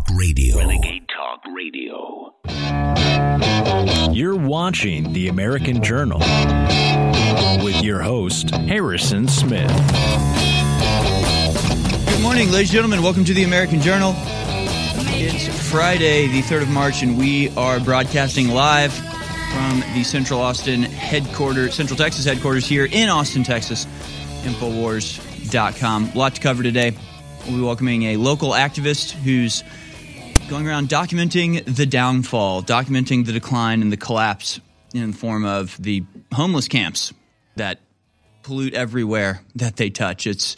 Talk Radio. Renegade Talk Radio. You're watching The American Journal with your host, Harrison Smith. Good morning, ladies and gentlemen. Welcome to the American Journal. It's Friday, the 3rd of March, and we are broadcasting live from the Central Austin headquarters, Central Texas headquarters here in Austin, Texas. Infowars.com. A lot to cover today. We'll be welcoming a local activist who's going around documenting the downfall, documenting the decline and the collapse in the form of the homeless camps that pollute everywhere that they touch. It's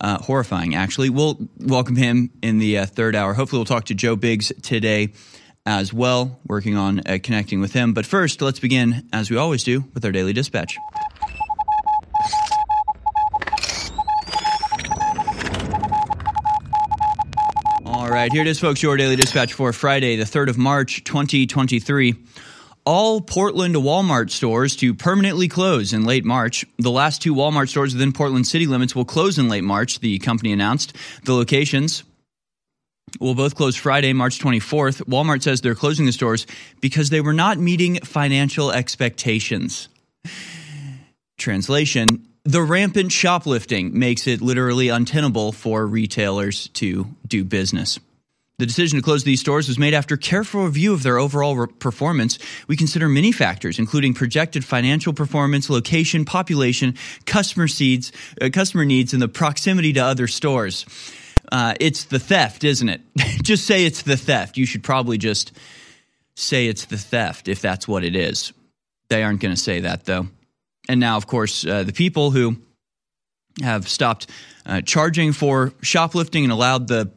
uh, horrifying, actually. We'll welcome him in the uh, third hour. Hopefully, we'll talk to Joe Biggs today as well, working on uh, connecting with him. But first, let's begin, as we always do, with our daily dispatch. All right, here it is, folks. Your daily dispatch for Friday, the 3rd of March, 2023. All Portland Walmart stores to permanently close in late March. The last two Walmart stores within Portland city limits will close in late March, the company announced. The locations will both close Friday, March 24th. Walmart says they're closing the stores because they were not meeting financial expectations. Translation The rampant shoplifting makes it literally untenable for retailers to do business. The decision to close these stores was made after careful review of their overall re- performance. We consider many factors, including projected financial performance, location, population, customer seeds, uh, customer needs, and the proximity to other stores. Uh, it's the theft, isn't it? just say it's the theft. You should probably just say it's the theft if that's what it is. They aren't going to say that, though. And now, of course, uh, the people who have stopped uh, charging for shoplifting and allowed the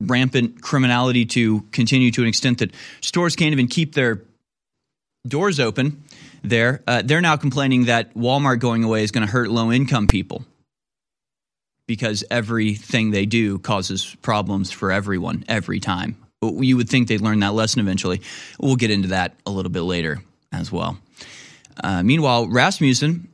rampant criminality to continue to an extent that stores can't even keep their doors open there, uh, they're now complaining that Walmart going away is going to hurt low income people because everything they do causes problems for everyone every time. You would think they'd learn that lesson eventually. We'll get into that a little bit later as well. Uh, meanwhile, Rasmussen,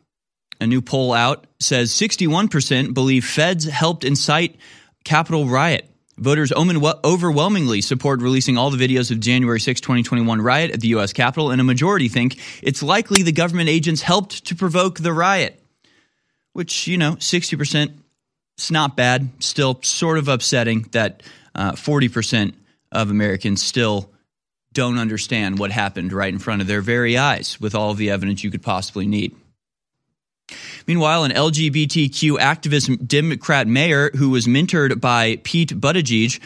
a new poll out, says 61% believe feds helped incite Capitol riot. Voters overwhelmingly support releasing all the videos of January 6, 2021 riot at the U.S. Capitol, and a majority think it's likely the government agents helped to provoke the riot. Which, you know, 60%, it's not bad. Still sort of upsetting that uh, 40% of Americans still don't understand what happened right in front of their very eyes with all of the evidence you could possibly need. Meanwhile, an LGBTQ activist Democrat mayor who was mentored by Pete Buttigieg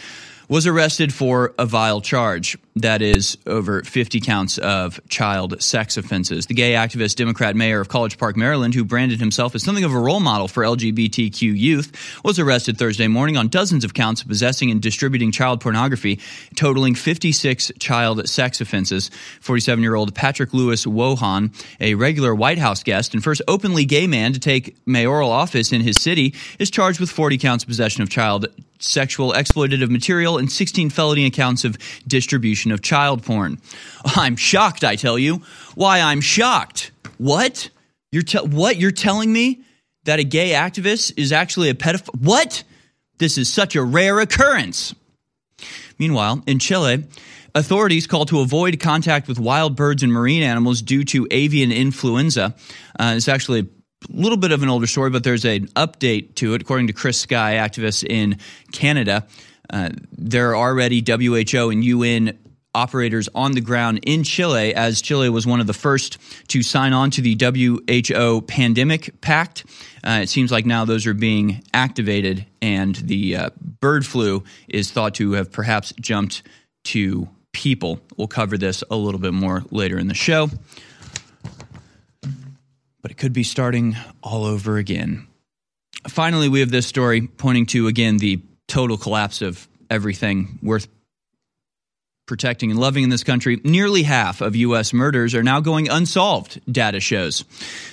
was arrested for a vile charge that is over 50 counts of child sex offenses. The gay activist Democrat mayor of College Park, Maryland, who branded himself as something of a role model for LGBTQ youth, was arrested Thursday morning on dozens of counts of possessing and distributing child pornography, totaling 56 child sex offenses. 47 year old Patrick Lewis Wojahn, a regular White House guest and first openly gay man to take mayoral office in his city, is charged with 40 counts of possession of child sexual exploitative material and 16 felony accounts of distribution of child porn. I'm shocked, I tell you. Why I'm shocked. What? You're te- what you're telling me that a gay activist is actually a pedophile? What? This is such a rare occurrence. Meanwhile, in Chile, Authorities call to avoid contact with wild birds and marine animals due to avian influenza. Uh, it's actually little bit of an older story, but there's an update to it. According to Chris Sky, activists in Canada, uh, there are already WHO and UN operators on the ground in Chile, as Chile was one of the first to sign on to the WHO Pandemic Pact. Uh, it seems like now those are being activated, and the uh, bird flu is thought to have perhaps jumped to people. We'll cover this a little bit more later in the show but it could be starting all over again. Finally, we have this story pointing to, again, the total collapse of everything worth protecting and loving in this country. Nearly half of U.S. murders are now going unsolved, data shows.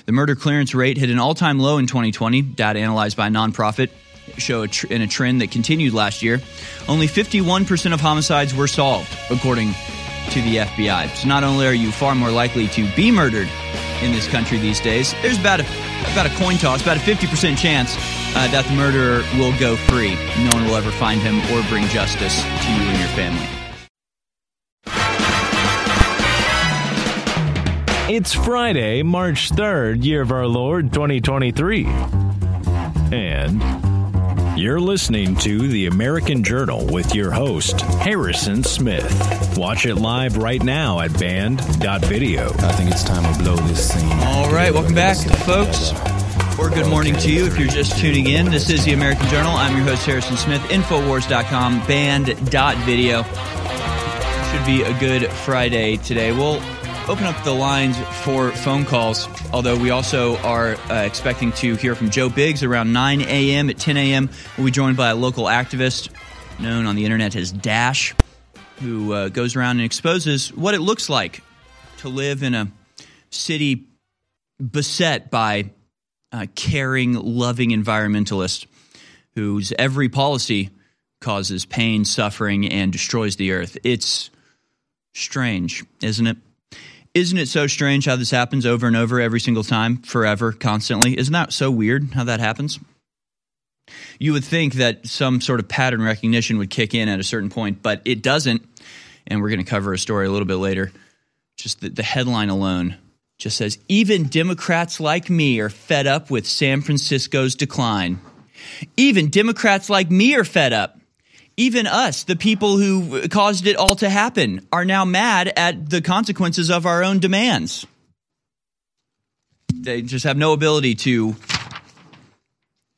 The murder clearance rate hit an all time low in 2020, data analyzed by a nonprofit show a tr- in a trend that continued last year. Only 51% of homicides were solved, according to the FBI. So not only are you far more likely to be murdered in this country these days, there's about a about a coin toss, about a 50% chance uh, that the murderer will go free. No one will ever find him or bring justice to you and your family. It's Friday, March 3rd, year of our Lord 2023. And you're listening to the American Journal with your host, Harrison Smith. Watch it live right now at band.video. I think it's time to blow this scene. All right, welcome back, folks. Or good morning to you if you're just tuning in. This is the American Journal. I'm your host, Harrison Smith. Infowars.com, band.video. Should be a good Friday today. We'll open up the lines for phone calls, although we also are uh, expecting to hear from Joe Biggs around 9 a.m. At 10 a.m., we'll be joined by a local activist known on the internet as Dash, who uh, goes around and exposes what it looks like to live in a city beset by uh, caring, loving environmentalists whose every policy causes pain, suffering, and destroys the earth. It's strange, isn't it? Isn't it so strange how this happens over and over every single time, forever, constantly? Isn't that so weird how that happens? You would think that some sort of pattern recognition would kick in at a certain point, but it doesn't. And we're going to cover a story a little bit later. Just the, the headline alone just says even Democrats like me are fed up with San Francisco's decline. Even Democrats like me are fed up even us, the people who caused it all to happen, are now mad at the consequences of our own demands. They just have no ability to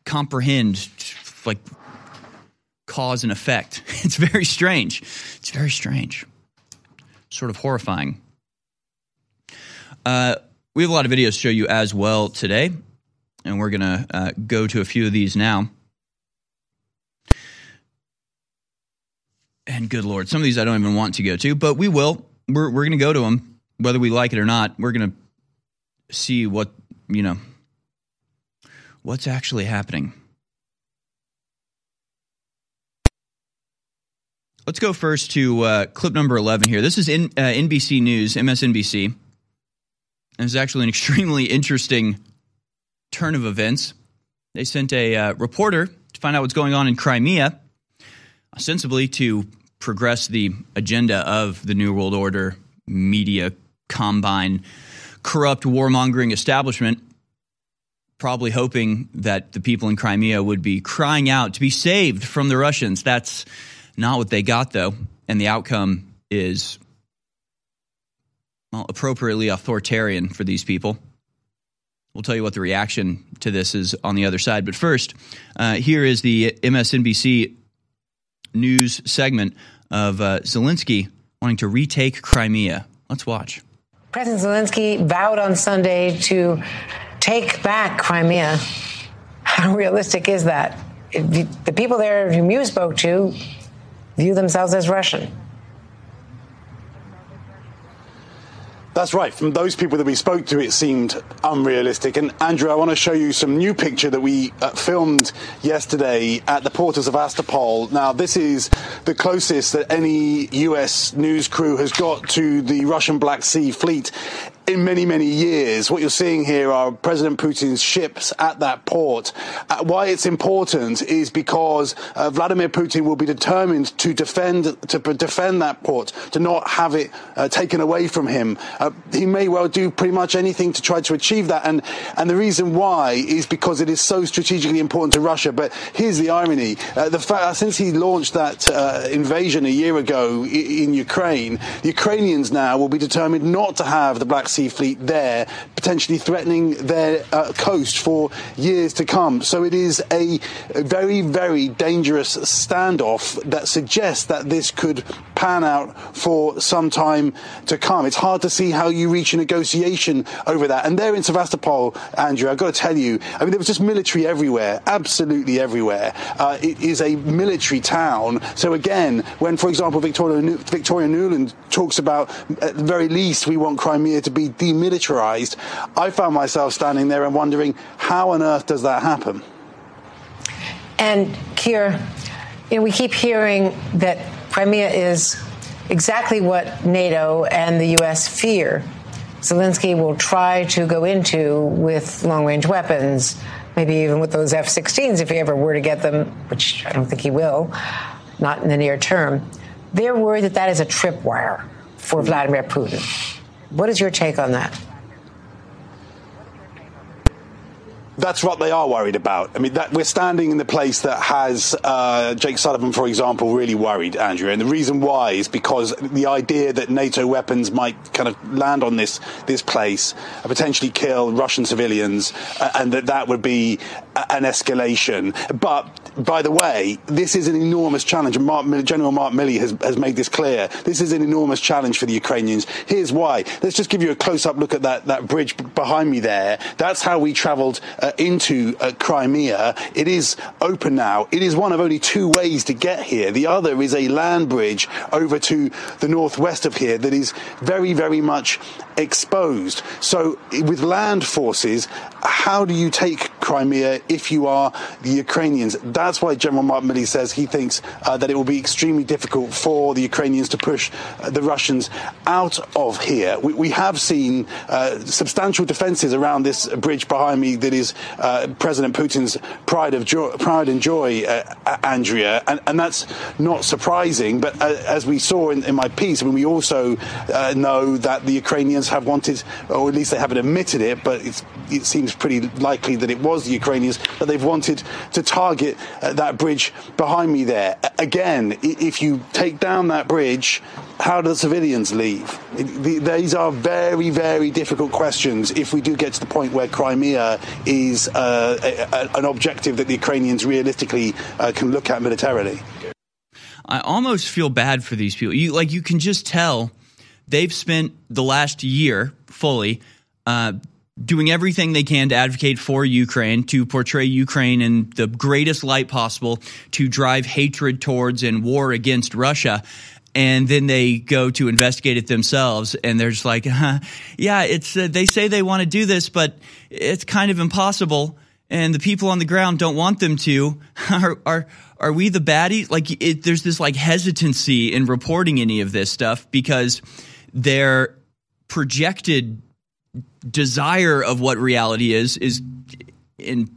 comprehend, like, cause and effect. It's very strange. It's very strange. Sort of horrifying. Uh, we have a lot of videos to show you as well today, and we're going to uh, go to a few of these now. And good lord, some of these I don't even want to go to, but we will. We're we're going to go to them whether we like it or not. We're going to see what you know what's actually happening. Let's go first to uh, clip number 11 here. This is in, uh, NBC News, MSNBC. And it's actually an extremely interesting turn of events. They sent a uh, reporter to find out what's going on in Crimea, ostensibly to progress the agenda of the New World Order media combine, corrupt warmongering establishment, probably hoping that the people in Crimea would be crying out to be saved from the Russians. That's not what they got, though. And the outcome is well, appropriately authoritarian for these people. We'll tell you what the reaction to this is on the other side. But first, uh, here is the MSNBC news segment of uh, Zelensky wanting to retake Crimea. Let's watch. President Zelensky vowed on Sunday to take back Crimea. How realistic is that? The people there whom you spoke to view themselves as Russian. That's right. From those people that we spoke to, it seemed unrealistic. And Andrea, I want to show you some new picture that we uh, filmed yesterday at the port of Sevastopol. Now, this is the closest that any U.S. news crew has got to the Russian Black Sea Fleet in many, many years. What you're seeing here are President Putin's ships at that port. Uh, why it's important is because uh, Vladimir Putin will be determined to defend to defend that port, to not have it uh, taken away from him. Uh, he may well do pretty much anything to try to achieve that, and and the reason why is because it is so strategically important to Russia. But here's the irony: uh, the fact since he launched that uh, invasion a year ago in Ukraine, the Ukrainians now will be determined not to have the Black Sea Sea Fleet there, potentially threatening their uh, coast for years to come. So it is a, very, very dangerous standoff that suggests that this could pan out for some time to come. It's hard to see how you reach a negotiation over that. And there in Sevastopol, Andrea, I've got to tell you, I mean, there was just military everywhere, absolutely everywhere. Uh, it is a military town. So again, when, for example, Victoria, Victoria Nuland talks about, at the very least, we want Crimea to be demilitarized, I found myself standing there and wondering how on earth does that happen? And Keir, you know, we keep hearing that Crimea is exactly what NATO and the U.S. fear. Zelensky will try to go into with long range weapons, maybe even with those F 16s if he ever were to get them, which I don't think he will, not in the near term. They're worried that that is a tripwire for Vladimir Putin. What is your take on that? That's what they are worried about. I mean, that, we're standing in the place that has uh, Jake Sullivan, for example, really worried, Andrea. And the reason why is because the idea that NATO weapons might kind of land on this this place, and potentially kill Russian civilians, uh, and that that would be an escalation. But by the way, this is an enormous challenge, and Mark, General Mark Milley has, has made this clear. This is an enormous challenge for the Ukrainians. Here's why. Let's just give you a close-up look at that, that bridge behind me there. That's how we travelled uh, into uh, Crimea. It is open now. It is one of only two ways to get here. The other is a land bridge over to the northwest of here that is very, very much exposed. So, with land forces, how do you take Crimea if you are the Ukrainians? That's why General Milley says he thinks uh, that it will be extremely difficult for the Ukrainians to push uh, the Russians out of here. We, we have seen uh, substantial defences around this bridge behind me that is uh, President Putin's pride of joy, pride and joy, uh, Andrea, and, and, that's not surprising. But uh, as we saw in, in, my piece, I mean, we also know that the Ukrainians have wanted, or at least they haven't admitted it, but it seems pretty likely that it was the Ukrainians that they've wanted to target uh, that bridge behind me there. Again, if you take down that bridge, how do the civilians leave? these are very, very difficult questions if we do get to the point where Crimea is uh, a, an objective that the Ukrainians realistically uh, can look at militarily. I almost feel bad for these people. You like you can just tell they've spent the last year fully uh, doing everything they can to advocate for Ukraine, to portray Ukraine in the greatest light possible, to drive hatred towards and war against Russia. And then they go to investigate it themselves, and they're just like, huh, "Yeah, it's." Uh, they say they want to do this, but it's kind of impossible, and the people on the ground don't want them to. are, are are we the baddies? Like, it, there's this like hesitancy in reporting any of this stuff because their projected desire of what reality is is in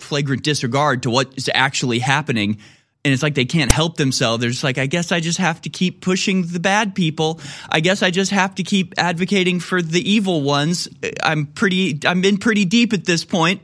flagrant disregard to what is actually happening and it's like they can't help themselves. They're just like, I guess I just have to keep pushing the bad people. I guess I just have to keep advocating for the evil ones. I'm pretty, I'm in pretty deep at this point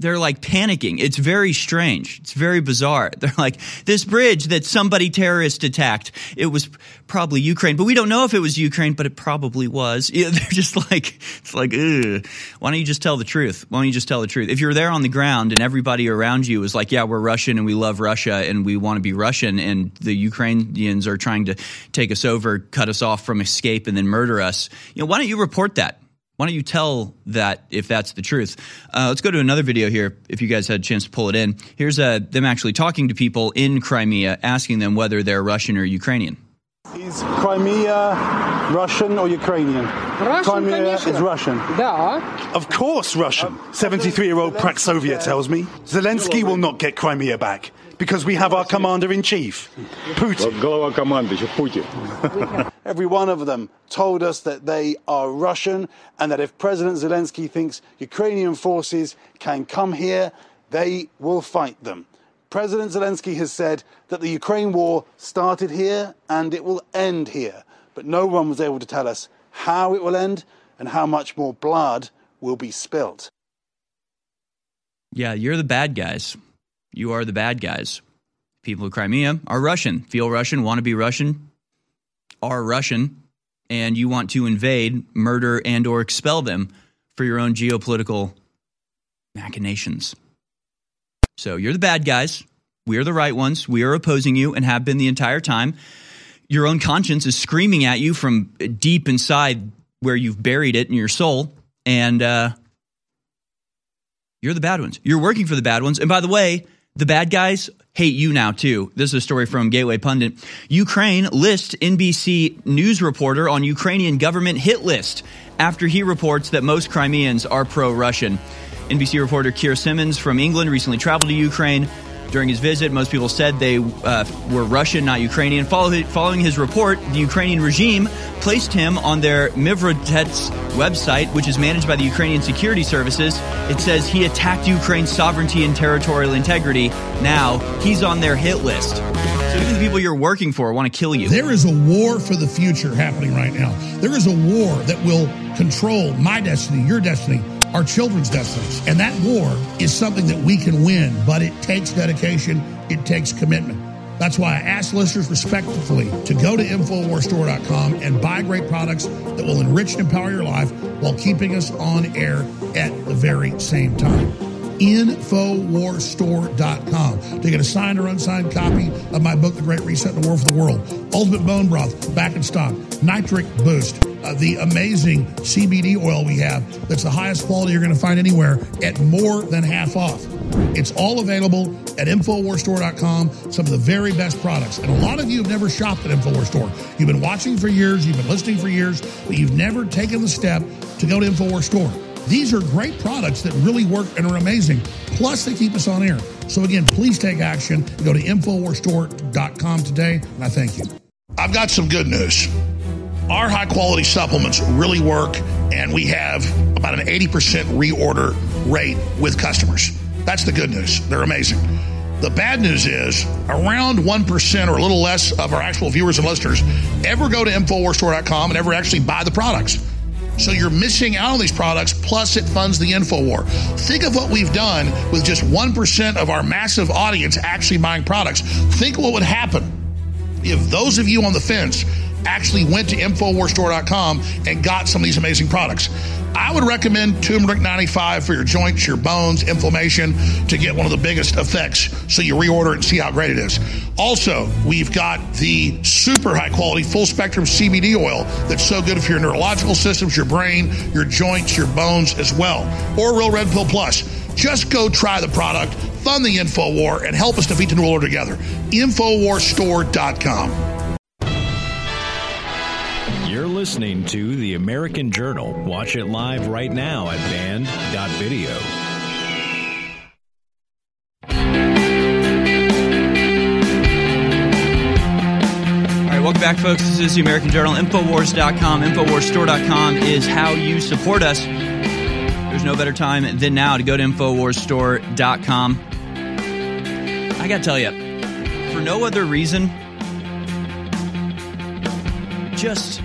they're like panicking. It's very strange. It's very bizarre. They're like, this bridge that somebody terrorist attacked, it was probably Ukraine, but we don't know if it was Ukraine, but it probably was. Yeah, they're just like, it's like, Ugh. why don't you just tell the truth? Why don't you just tell the truth? If you're there on the ground and everybody around you is like, yeah, we're Russian and we love Russia and we want to be Russian and the Ukrainians are trying to take us over, cut us off from escape and then murder us, you know, why don't you report that? Why don't you tell that if that's the truth? Uh, let's go to another video here if you guys had a chance to pull it in. Here's uh, them actually talking to people in Crimea, asking them whether they're Russian or Ukrainian. Is Crimea Russian or Ukrainian? Russian, Crimea конечно. is Russian. Да. Of course, Russian. 73 year old Prax Soviet tells me. Zelensky will not get Crimea back because we have our commander in chief, Putin. Every one of them told us that they are Russian and that if President Zelensky thinks Ukrainian forces can come here, they will fight them. President Zelensky has said that the Ukraine war started here and it will end here, but no one was able to tell us how it will end and how much more blood will be spilt. Yeah, you're the bad guys. You are the bad guys. People of Crimea are Russian, feel Russian, want to be Russian, are Russian, and you want to invade, murder, and or expel them for your own geopolitical machinations. So you're the bad guys. We are the right ones. We are opposing you and have been the entire time. Your own conscience is screaming at you from deep inside where you've buried it in your soul. And uh, you're the bad ones. You're working for the bad ones. And by the way, the bad guys hate you now too. This is a story from Gateway Pundit. Ukraine lists NBC news reporter on Ukrainian government hit list after he reports that most Crimeans are pro-Russian. NBC reporter Keir Simmons from England recently traveled to Ukraine. During his visit, most people said they uh, were Russian, not Ukrainian. Following his report, the Ukrainian regime placed him on their Myrotvorets website, which is managed by the Ukrainian security services. It says he attacked Ukraine's sovereignty and territorial integrity. Now he's on their hit list. So even the people you're working for want to kill you. There is a war for the future happening right now. There is a war that will control my destiny, your destiny, our children's destinies. And that war is something that we can win, but it takes dedication, it takes commitment. That's why I ask listeners respectfully to go to InfoWarsStore.com and buy great products that will enrich and empower your life while keeping us on air at the very same time. Infowarstore.com to get a signed or unsigned copy of my book, The Great Reset and the War for the World. Ultimate Bone Broth, back in stock. Nitric Boost, uh, the amazing CBD oil we have that's the highest quality you're going to find anywhere at more than half off. It's all available at InfoWarsStore.com, some of the very best products. And a lot of you have never shopped at InfoWars Store. You've been watching for years, you've been listening for years, but you've never taken the step to go to InfoWars Store. These are great products that really work and are amazing. Plus, they keep us on air. So, again, please take action. Go to InfoWarsStore.com today, and I thank you. I've got some good news. Our high quality supplements really work, and we have about an 80% reorder rate with customers. That's the good news. They're amazing. The bad news is around 1% or a little less of our actual viewers and listeners ever go to InfoWarsStore.com and ever actually buy the products. So you're missing out on these products, plus it funds the info war. Think of what we've done with just 1% of our massive audience actually buying products. Think what would happen if those of you on the fence actually went to InfoWarsStore.com and got some of these amazing products. I would recommend turmeric 95 for your joints, your bones, inflammation to get one of the biggest effects so you reorder it and see how great it is. Also, we've got the super high quality full spectrum CBD oil that's so good for your neurological systems, your brain, your joints, your bones as well. Or Real Red Pill Plus. Just go try the product, fund the info war, and help us defeat the New World together. Infowarstore.com. Listening to The American Journal. Watch it live right now at band.video. All right, welcome back, folks. This is the American Journal. Infowars.com, Infowarsstore.com is how you support us. There's no better time than now to go to Infowarsstore.com. I got to tell you, for no other reason, just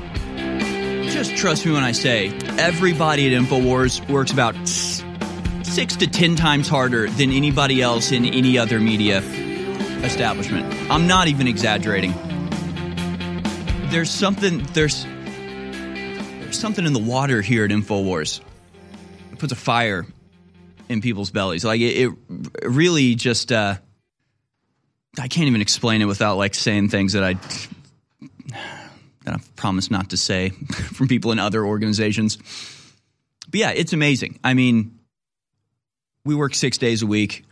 just trust me when I say everybody at InfoWars works about six to ten times harder than anybody else in any other media establishment. I'm not even exaggerating. There's something there's there's something in the water here at InfoWars. It puts a fire in people's bellies. Like it, it really just uh, I can't even explain it without like saying things that I that I've promised not to say from people in other organizations. But yeah, it's amazing. I mean, we work six days a week,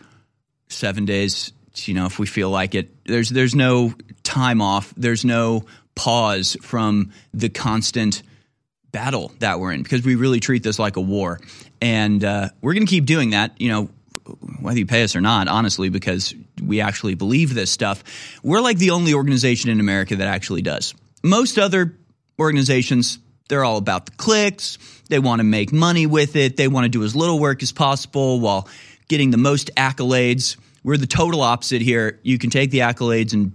seven days. You know, if we feel like it, there's there's no time off. There's no pause from the constant battle that we're in because we really treat this like a war, and uh, we're going to keep doing that. You know, whether you pay us or not, honestly, because we actually believe this stuff. We're like the only organization in America that actually does. Most other organizations, they're all about the clicks. They want to make money with it. They want to do as little work as possible while getting the most accolades. We're the total opposite here. You can take the accolades and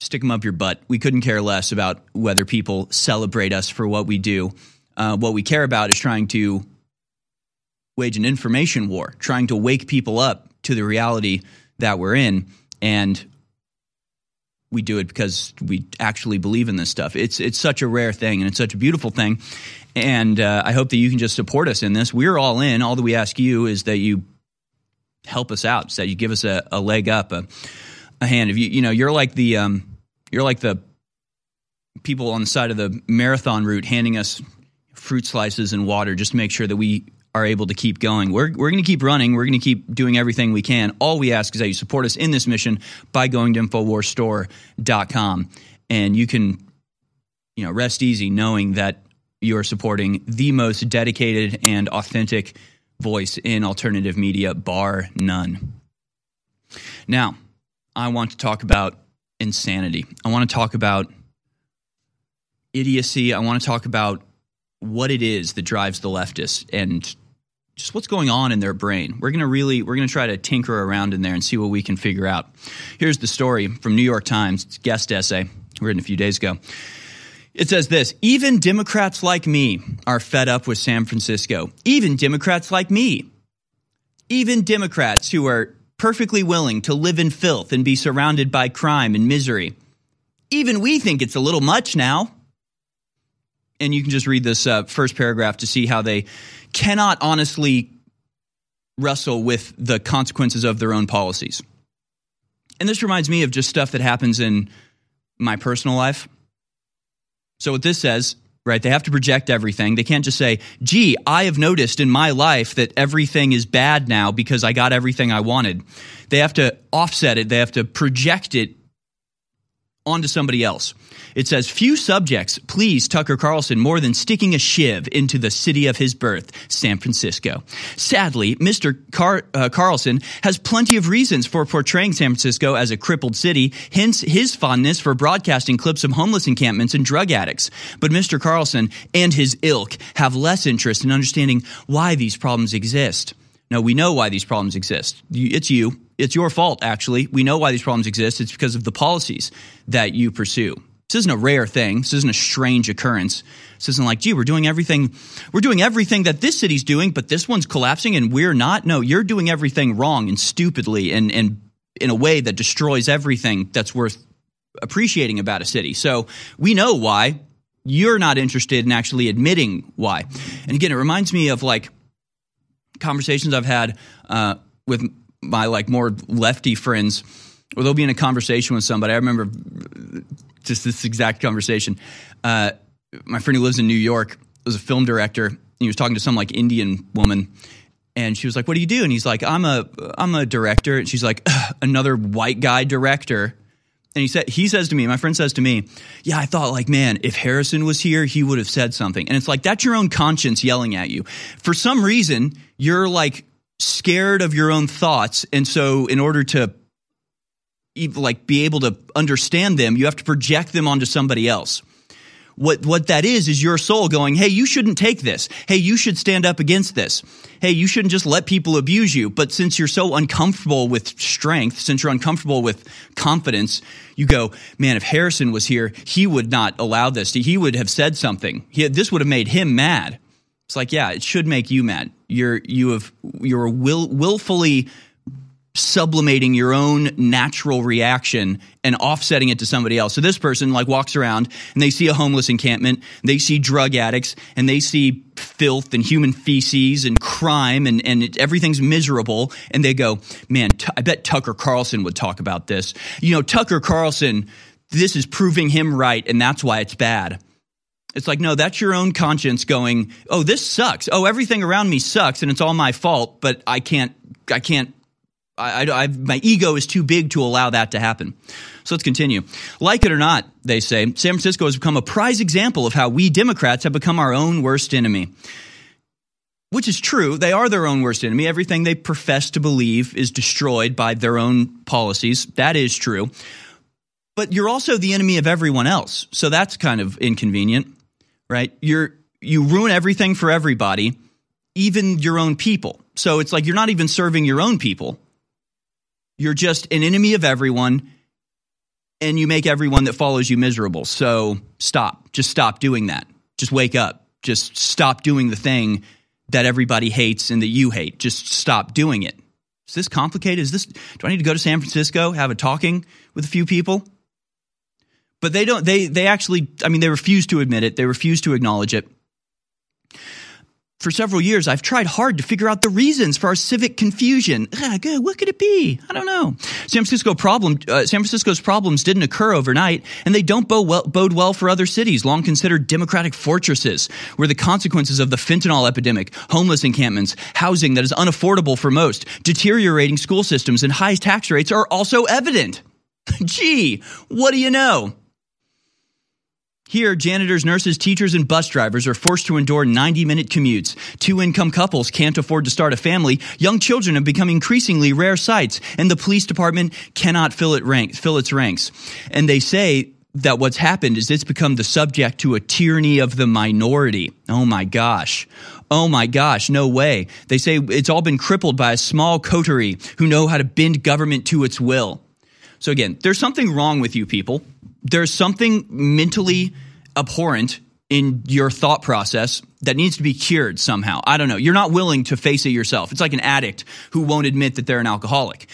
stick them up your butt. We couldn't care less about whether people celebrate us for what we do. Uh, what we care about is trying to wage an information war, trying to wake people up to the reality that we're in. And we do it because we actually believe in this stuff. It's it's such a rare thing and it's such a beautiful thing. And uh, I hope that you can just support us in this. We're all in. All that we ask you is that you help us out, so that you give us a, a leg up, a, a, hand. If you you know you're like the um, you're like the people on the side of the marathon route handing us fruit slices and water just to make sure that we are able to keep going. We're, we're going to keep running. We're going to keep doing everything we can. All we ask is that you support us in this mission by going to InfoWarsStore.com. And you can, you know, rest easy knowing that you're supporting the most dedicated and authentic voice in alternative media, bar none. Now, I want to talk about insanity. I want to talk about idiocy. I want to talk about what it is that drives the leftists and just what's going on in their brain. We're going to really we're going to try to tinker around in there and see what we can figure out. Here's the story from New York Times, guest essay written a few days ago. It says this Even Democrats like me are fed up with San Francisco. Even Democrats like me. Even Democrats who are perfectly willing to live in filth and be surrounded by crime and misery. Even we think it's a little much now. And you can just read this uh, first paragraph to see how they cannot honestly wrestle with the consequences of their own policies. And this reminds me of just stuff that happens in my personal life. So, what this says, right, they have to project everything. They can't just say, gee, I have noticed in my life that everything is bad now because I got everything I wanted. They have to offset it, they have to project it onto somebody else. It says, Few subjects please Tucker Carlson more than sticking a shiv into the city of his birth, San Francisco. Sadly, Mr. Car- uh, Carlson has plenty of reasons for portraying San Francisco as a crippled city, hence his fondness for broadcasting clips of homeless encampments and drug addicts. But Mr. Carlson and his ilk have less interest in understanding why these problems exist. Now, we know why these problems exist. It's you. It's your fault, actually. We know why these problems exist. It's because of the policies that you pursue. This isn't a rare thing. This isn't a strange occurrence. This isn't like, gee, we're doing everything, we're doing everything that this city's doing, but this one's collapsing and we're not. No, you're doing everything wrong and stupidly and, and in a way that destroys everything that's worth appreciating about a city. So we know why. You're not interested in actually admitting why. And again, it reminds me of like conversations I've had uh, with my like more lefty friends or they'll be in a conversation with somebody. I remember just this exact conversation. Uh, my friend who lives in New York was a film director. And he was talking to some like Indian woman, and she was like, "What do you do?" And he's like, "I'm a I'm a director." And she's like, "Another white guy director." And he said he says to me, my friend says to me, "Yeah, I thought like, man, if Harrison was here, he would have said something." And it's like that's your own conscience yelling at you. For some reason, you're like scared of your own thoughts, and so in order to like be able to understand them, you have to project them onto somebody else. What what that is is your soul going, "Hey, you shouldn't take this. Hey, you should stand up against this. Hey, you shouldn't just let people abuse you." But since you're so uncomfortable with strength, since you're uncomfortable with confidence, you go, "Man, if Harrison was here, he would not allow this. He would have said something. He, this would have made him mad." It's like, yeah, it should make you mad. You're you have you're will willfully sublimating your own natural reaction and offsetting it to somebody else. So this person like walks around and they see a homeless encampment, they see drug addicts, and they see filth and human feces and crime and, and it, everything's miserable. And they go, man, t- I bet Tucker Carlson would talk about this. You know, Tucker Carlson, this is proving him right and that's why it's bad. It's like, no, that's your own conscience going, oh, this sucks. Oh, everything around me sucks and it's all my fault, but I can't, I can't I, I, my ego is too big to allow that to happen. So let's continue. Like it or not, they say, San Francisco has become a prize example of how we Democrats have become our own worst enemy. Which is true. They are their own worst enemy. Everything they profess to believe is destroyed by their own policies. That is true. But you're also the enemy of everyone else. So that's kind of inconvenient, right? You're, you ruin everything for everybody, even your own people. So it's like you're not even serving your own people you're just an enemy of everyone and you make everyone that follows you miserable. So stop. Just stop doing that. Just wake up. Just stop doing the thing that everybody hates and that you hate. Just stop doing it. Is this complicated? Is this do I need to go to San Francisco, have a talking with a few people? But they don't they they actually I mean they refuse to admit it. They refuse to acknowledge it for several years, I've tried hard to figure out the reasons for our civic confusion. Good. What could it be? I don't know. San Francisco problem, uh, San Francisco's problems didn't occur overnight, and they don't bode well, bode well for other cities, long considered democratic fortresses, where the consequences of the fentanyl epidemic, homeless encampments, housing that is unaffordable for most, deteriorating school systems, and high tax rates are also evident. Gee, what do you know? Here, janitors, nurses, teachers, and bus drivers are forced to endure 90 minute commutes. Two income couples can't afford to start a family. Young children have become increasingly rare sights, and the police department cannot fill, it rank, fill its ranks. And they say that what's happened is it's become the subject to a tyranny of the minority. Oh my gosh. Oh my gosh, no way. They say it's all been crippled by a small coterie who know how to bend government to its will. So again, there's something wrong with you people. There's something mentally abhorrent in your thought process that needs to be cured somehow. I don't know. You're not willing to face it yourself. It's like an addict who won't admit that they're an alcoholic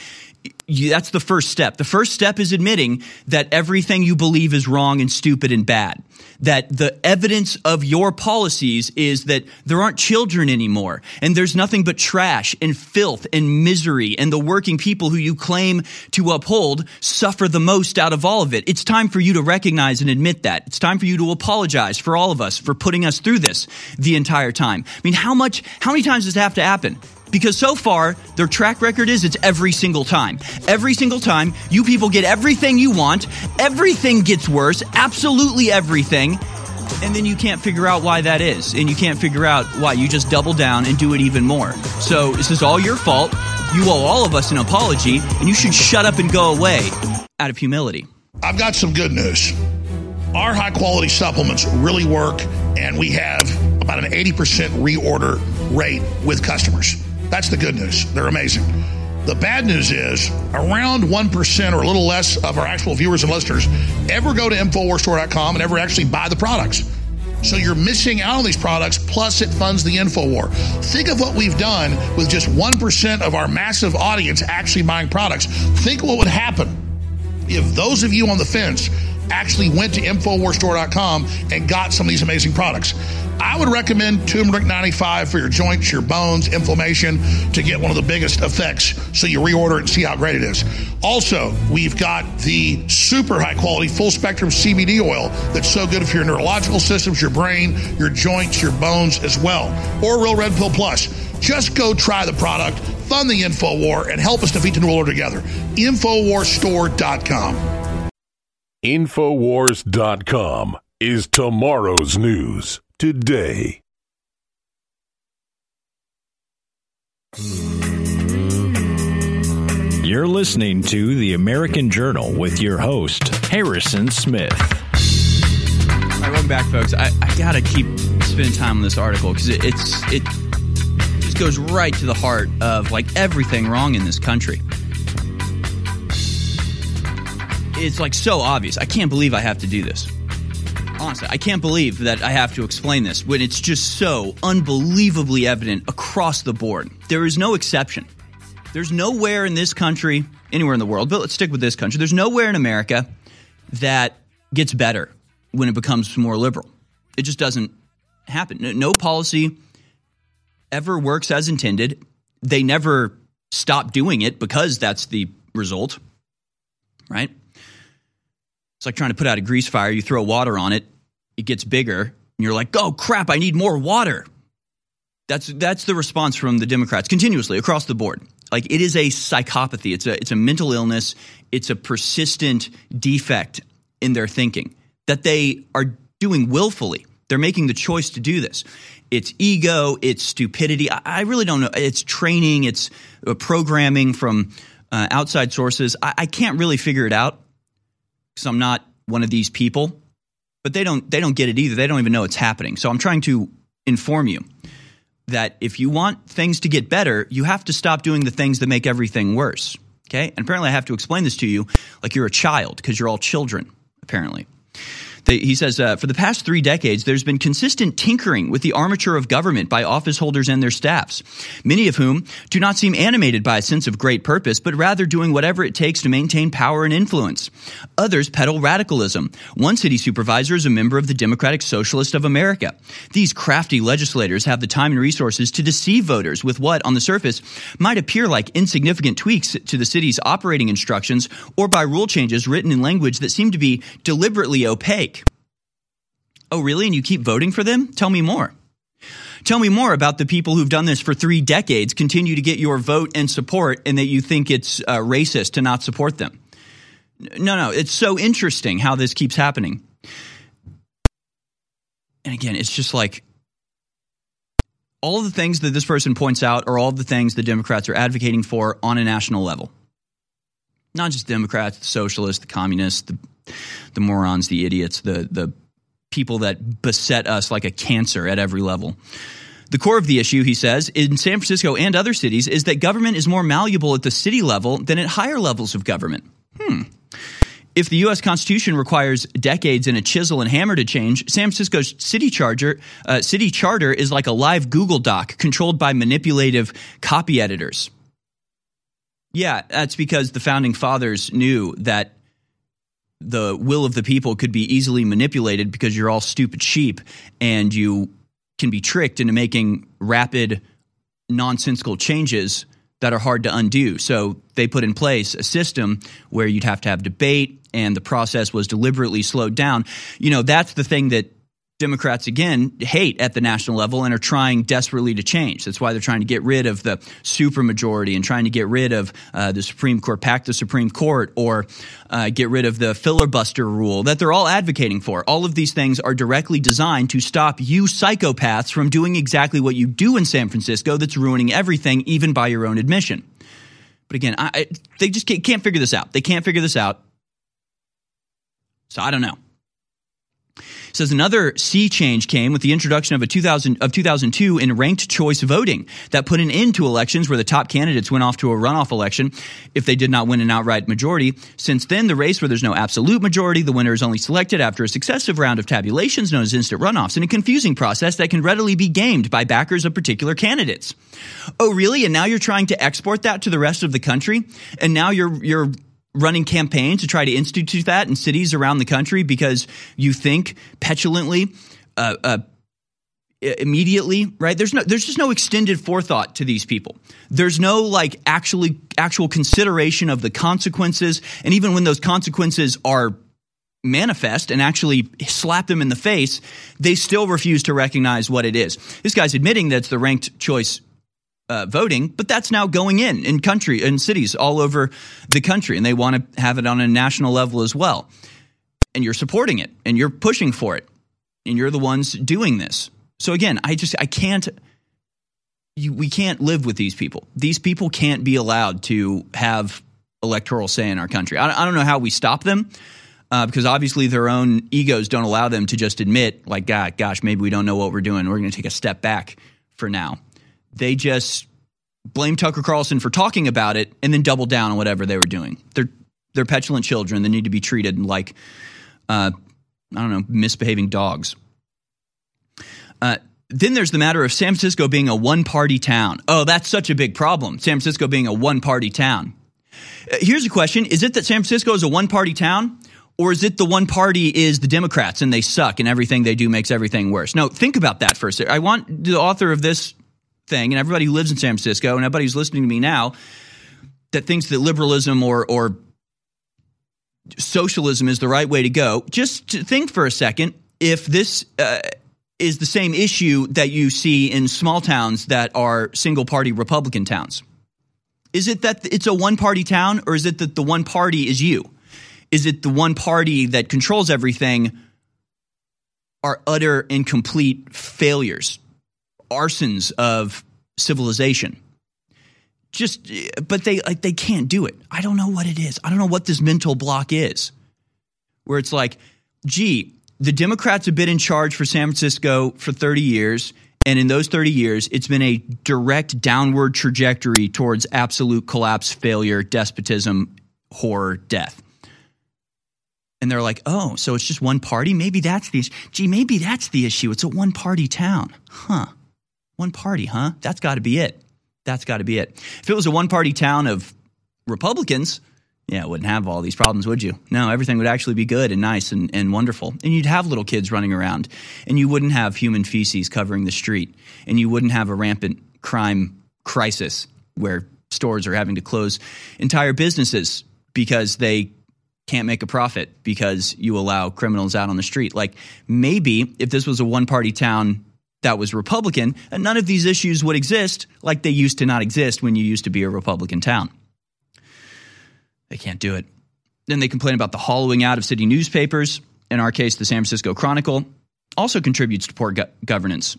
you, that's the first step. The first step is admitting that everything you believe is wrong and stupid and bad. That the evidence of your policies is that there aren't children anymore and there's nothing but trash and filth and misery and the working people who you claim to uphold suffer the most out of all of it. It's time for you to recognize and admit that. It's time for you to apologize for all of us for putting us through this the entire time. I mean, how much, how many times does it have to happen? Because so far, their track record is it's every single time. Every single time, you people get everything you want, everything gets worse, absolutely everything, and then you can't figure out why that is. And you can't figure out why. You just double down and do it even more. So this is all your fault. You owe all of us an apology, and you should shut up and go away out of humility. I've got some good news. Our high quality supplements really work, and we have about an 80% reorder rate with customers. That's the good news. They're amazing. The bad news is around 1% or a little less of our actual viewers and listeners ever go to InfoWarsStore.com and ever actually buy the products. So you're missing out on these products, plus it funds the InfoWar. Think of what we've done with just 1% of our massive audience actually buying products. Think what would happen if those of you on the fence actually went to InfoWarsStore.com and got some of these amazing products. I would recommend turmeric 95 for your joints, your bones, inflammation to get one of the biggest effects so you reorder it and see how great it is. Also, we've got the super high quality full spectrum CBD oil that's so good for your neurological systems, your brain, your joints, your bones as well. Or Real Red Pill Plus. Just go try the product, fund the info war, and help us defeat the New Order together. InfoWarsStore.com. Infowars.com is tomorrow's news today. You're listening to The American Journal with your host, Harrison Smith. All right, welcome back, folks. I, I gotta keep spending time on this article because it, it's it just goes right to the heart of like everything wrong in this country. It's like so obvious. I can't believe I have to do this honestly, I can't believe that I have to explain this when it's just so unbelievably evident across the board. There is no exception. There's nowhere in this country, anywhere in the world, but let's stick with this country. There's nowhere in America that gets better when it becomes more liberal. It just doesn't happen. No policy ever works as intended. They never stop doing it because that's the result, right? It's like trying to put out a grease fire. You throw water on it, it gets bigger, and you're like, oh crap, I need more water. That's that's the response from the Democrats continuously across the board. Like it is a psychopathy. It's a it's a mental illness. It's a persistent defect in their thinking that they are doing willfully. They're making the choice to do this. It's ego. It's stupidity. I, I really don't know. It's training. It's uh, programming from uh, outside sources. I, I can't really figure it out because I'm not one of these people. But they don't they don't get it either. They don't even know it's happening. So I'm trying to inform you that if you want things to get better, you have to stop doing the things that make everything worse. Okay? And apparently I have to explain this to you like you're a child because you're all children apparently he says, uh, for the past three decades, there's been consistent tinkering with the armature of government by office holders and their staffs, many of whom do not seem animated by a sense of great purpose, but rather doing whatever it takes to maintain power and influence. Others peddle radicalism. One city supervisor is a member of the Democratic Socialist of America. These crafty legislators have the time and resources to deceive voters with what, on the surface, might appear like insignificant tweaks to the city's operating instructions or by rule changes written in language that seem to be deliberately opaque. Oh, really? And you keep voting for them? Tell me more. Tell me more about the people who've done this for three decades, continue to get your vote and support, and that you think it's uh, racist to not support them. No, no, it's so interesting how this keeps happening. And again, it's just like all the things that this person points out are all the things the Democrats are advocating for on a national level. Not just Democrats, the socialists, the communists, the, the morons, the idiots, the, the people that beset us like a cancer at every level. The core of the issue, he says, in San Francisco and other cities is that government is more malleable at the city level than at higher levels of government. Hmm. If the U.S. Constitution requires decades and a chisel and hammer to change, San Francisco's city charter, uh, city charter is like a live Google Doc controlled by manipulative copy editors. Yeah, that's because the founding fathers knew that the will of the people could be easily manipulated because you're all stupid sheep and you can be tricked into making rapid, nonsensical changes that are hard to undo. So they put in place a system where you'd have to have debate and the process was deliberately slowed down. You know, that's the thing that Democrats again hate at the national level and are trying desperately to change. That's why they're trying to get rid of the supermajority and trying to get rid of uh, the Supreme Court, pack the Supreme Court, or uh, get rid of the filibuster rule that they're all advocating for. All of these things are directly designed to stop you psychopaths from doing exactly what you do in San Francisco that's ruining everything, even by your own admission. But again, I, I, they just can't, can't figure this out. They can't figure this out. So I don't know says another sea change came with the introduction of a 2000 of 2002 in ranked choice voting that put an end to elections where the top candidates went off to a runoff election if they did not win an outright majority. Since then, the race where there's no absolute majority, the winner is only selected after a successive round of tabulations known as instant runoffs in a confusing process that can readily be gamed by backers of particular candidates. Oh, really? And now you're trying to export that to the rest of the country? And now you're you're running campaigns to try to institute that in cities around the country because you think petulantly, uh, uh, immediately, right? There's no, there's just no extended forethought to these people. There's no like actually actual consideration of the consequences, and even when those consequences are manifest and actually slap them in the face, they still refuse to recognize what it is. This guy's admitting that it's the ranked choice uh, voting, but that's now going in in country in cities all over the country, and they want to have it on a national level as well. And you're supporting it, and you're pushing for it, and you're the ones doing this. So again, I just I can't. You, we can't live with these people. These people can't be allowed to have electoral say in our country. I, I don't know how we stop them. Uh, because obviously their own egos don't allow them to just admit, like, God, gosh, maybe we don't know what we're doing. We're going to take a step back for now they just blame Tucker Carlson for talking about it and then double down on whatever they were doing. They're they're petulant children. They need to be treated like uh, I don't know misbehaving dogs. Uh, then there's the matter of San Francisco being a one party town. Oh, that's such a big problem. San Francisco being a one party town. Uh, here's a question Is it that San Francisco is a one party town? Or is it the one party is the Democrats and they suck and everything they do makes everything worse? No, think about that first. I want the author of this thing, and everybody who lives in San Francisco and everybody who's listening to me now that thinks that liberalism or, or socialism is the right way to go, just to think for a second if this uh, is the same issue that you see in small towns that are single party Republican towns. Is it that it's a one party town, or is it that the one party is you? Is it the one party that controls everything are utter and complete failures? Arsons of civilization. Just, but they like they can't do it. I don't know what it is. I don't know what this mental block is. Where it's like, gee, the Democrats have been in charge for San Francisco for 30 years. And in those 30 years, it's been a direct downward trajectory towards absolute collapse, failure, despotism, horror, death. And they're like, oh, so it's just one party? Maybe that's the issue. Gee, maybe that's the issue. It's a one party town. Huh. One party, huh? That's got to be it. That's got to be it. If it was a one party town of Republicans, yeah, it wouldn't have all these problems, would you? No, everything would actually be good and nice and, and wonderful. And you'd have little kids running around, and you wouldn't have human feces covering the street, and you wouldn't have a rampant crime crisis where stores are having to close entire businesses because they can't make a profit because you allow criminals out on the street. Like maybe if this was a one party town that was Republican, and none of these issues would exist like they used to not exist when you used to be a Republican town. They can't do it. Then they complain about the hollowing out of city newspapers. In our case, the San Francisco Chronicle also contributes to poor go- governance.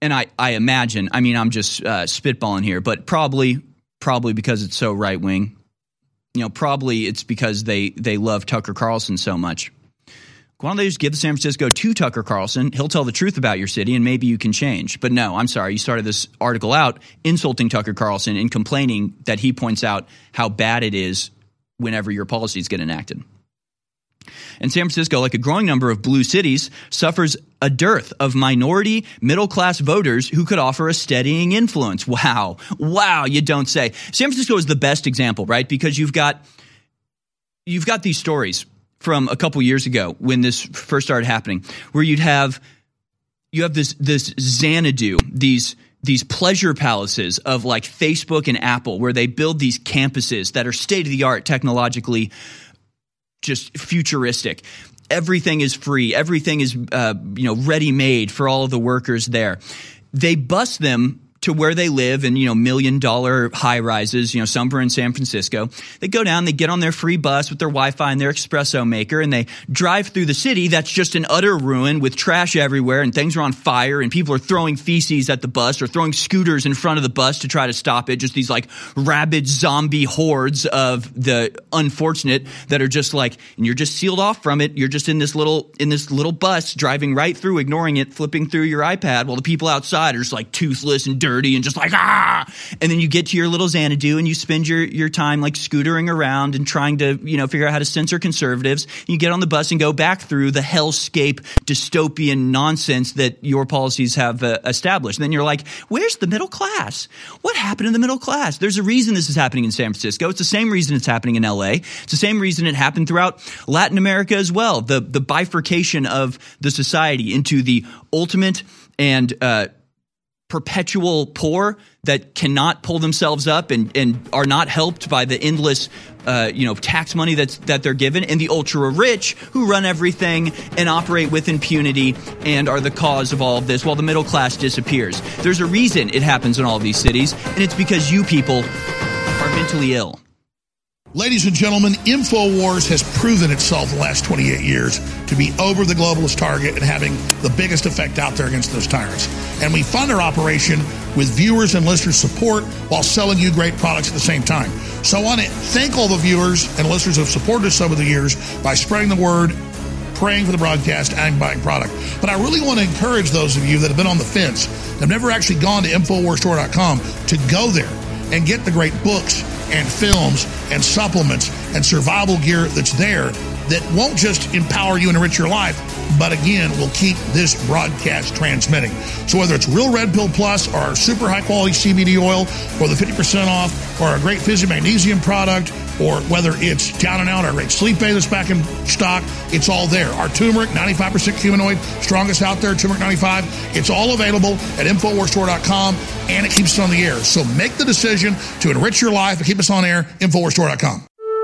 And I, I imagine, I mean, I'm just uh, spitballing here, but probably, probably because it's so right wing. You know, probably it's because they they love Tucker Carlson so much Why don't they just give San Francisco to Tucker Carlson? He'll tell the truth about your city and maybe you can change. But no, I'm sorry. You started this article out insulting Tucker Carlson and complaining that he points out how bad it is whenever your policies get enacted. And San Francisco, like a growing number of blue cities, suffers a dearth of minority middle class voters who could offer a steadying influence. Wow. Wow, you don't say. San Francisco is the best example, right? Because you've got you've got these stories from a couple years ago when this first started happening, where you'd have you have this this Xanadu, these these pleasure palaces of like Facebook and Apple, where they build these campuses that are state of the art technologically, just futuristic. Everything is free. Everything is uh, you know ready made for all of the workers there. They bust them to where they live in, you know, million dollar high rises, you know, somewhere in San Francisco. They go down, they get on their free bus with their Wi-Fi and their espresso maker and they drive through the city that's just an utter ruin with trash everywhere and things are on fire and people are throwing feces at the bus or throwing scooters in front of the bus to try to stop it. Just these like rabid zombie hordes of the unfortunate that are just like, and you're just sealed off from it. You're just in this little, in this little bus driving right through, ignoring it, flipping through your iPad while the people outside are just like toothless and dirty and just like ah! And then you get to your little xanadu and you spend your, your time like scootering around and trying to you know figure out how to censor conservatives. You get on the bus and go back through the hellscape dystopian nonsense that your policies have uh, established. And then you're like where's the middle class? What happened in the middle class? There's a reason this is happening in san francisco. It's the same reason it's happening in la it's the same reason it happened throughout latin america as well. The the bifurcation of the society into the ultimate and uh, perpetual poor that cannot pull themselves up and, and are not helped by the endless uh, you know tax money that's that they're given. And the ultra rich who run everything and operate with impunity and are the cause of all of this while the middle class disappears. There's a reason it happens in all these cities and it's because you people are mentally ill Ladies and gentlemen, InfoWars has proven itself the last 28 years to be over the globalist target and having the biggest effect out there against those tyrants. And we fund our operation with viewers and listeners' support while selling you great products at the same time. So I want to thank all the viewers and listeners who have supported us over the years by spreading the word, praying for the broadcast, and buying product. But I really want to encourage those of you that have been on the fence, have never actually gone to InfoWarsStore.com, to go there and get the great books and films and supplements and survival gear that's there that won't just empower you and enrich your life, but again, will keep this broadcast transmitting. So whether it's Real Red Pill Plus or our super high quality CBD oil or the 50% off or a great Fizzy Magnesium product or whether it's Down and Out, our great sleep aid that's back in stock, it's all there. Our turmeric, 95% curcuminoid, strongest out there, turmeric 95. It's all available at InfoWarsStore.com and it keeps us on the air. So make the decision to enrich your life and keep us on air, InfoWarsStore.com.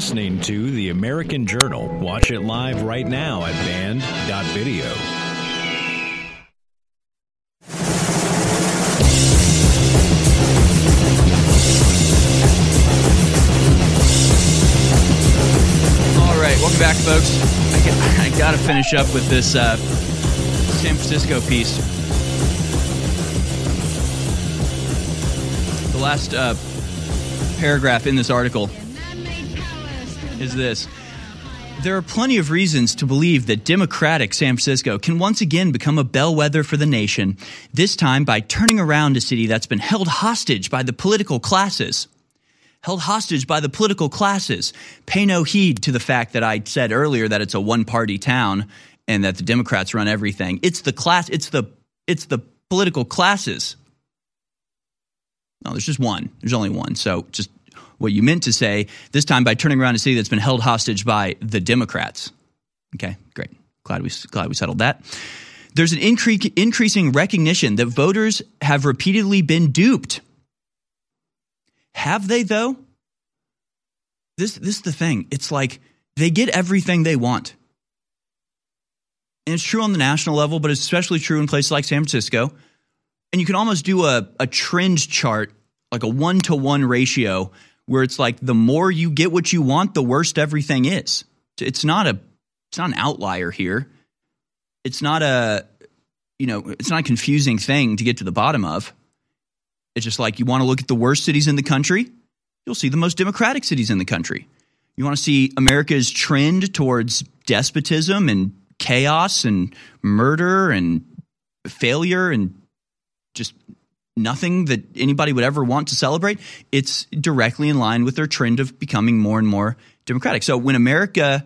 Listening to The American Journal. Watch it live right now at band.video. All right, welcome back, folks. I got to finish up with this uh, San Francisco piece. The last uh, paragraph in this article is this. There are plenty of reasons to believe that democratic San Francisco can once again become a bellwether for the nation, this time by turning around a city that's been held hostage by the political classes. held hostage by the political classes. Pay no heed to the fact that I said earlier that it's a one party town and that the Democrats run everything. It's the class, it's the it's the political classes. No, there's just one. There's only one. So just what you meant to say this time by turning around a city that's been held hostage by the Democrats. Okay, great. Glad we glad we settled that. There's an incre- increasing recognition that voters have repeatedly been duped. Have they though? This this is the thing. It's like they get everything they want. And it's true on the national level, but it's especially true in places like San Francisco. And you can almost do a, a trend chart, like a one to one ratio, where it's like the more you get what you want, the worse everything is. It's not a it's not an outlier here. It's not a you know, it's not a confusing thing to get to the bottom of. It's just like you want to look at the worst cities in the country, you'll see the most democratic cities in the country. You want to see America's trend towards despotism and chaos and murder and failure and just nothing that anybody would ever want to celebrate, it's directly in line with their trend of becoming more and more democratic. So when America,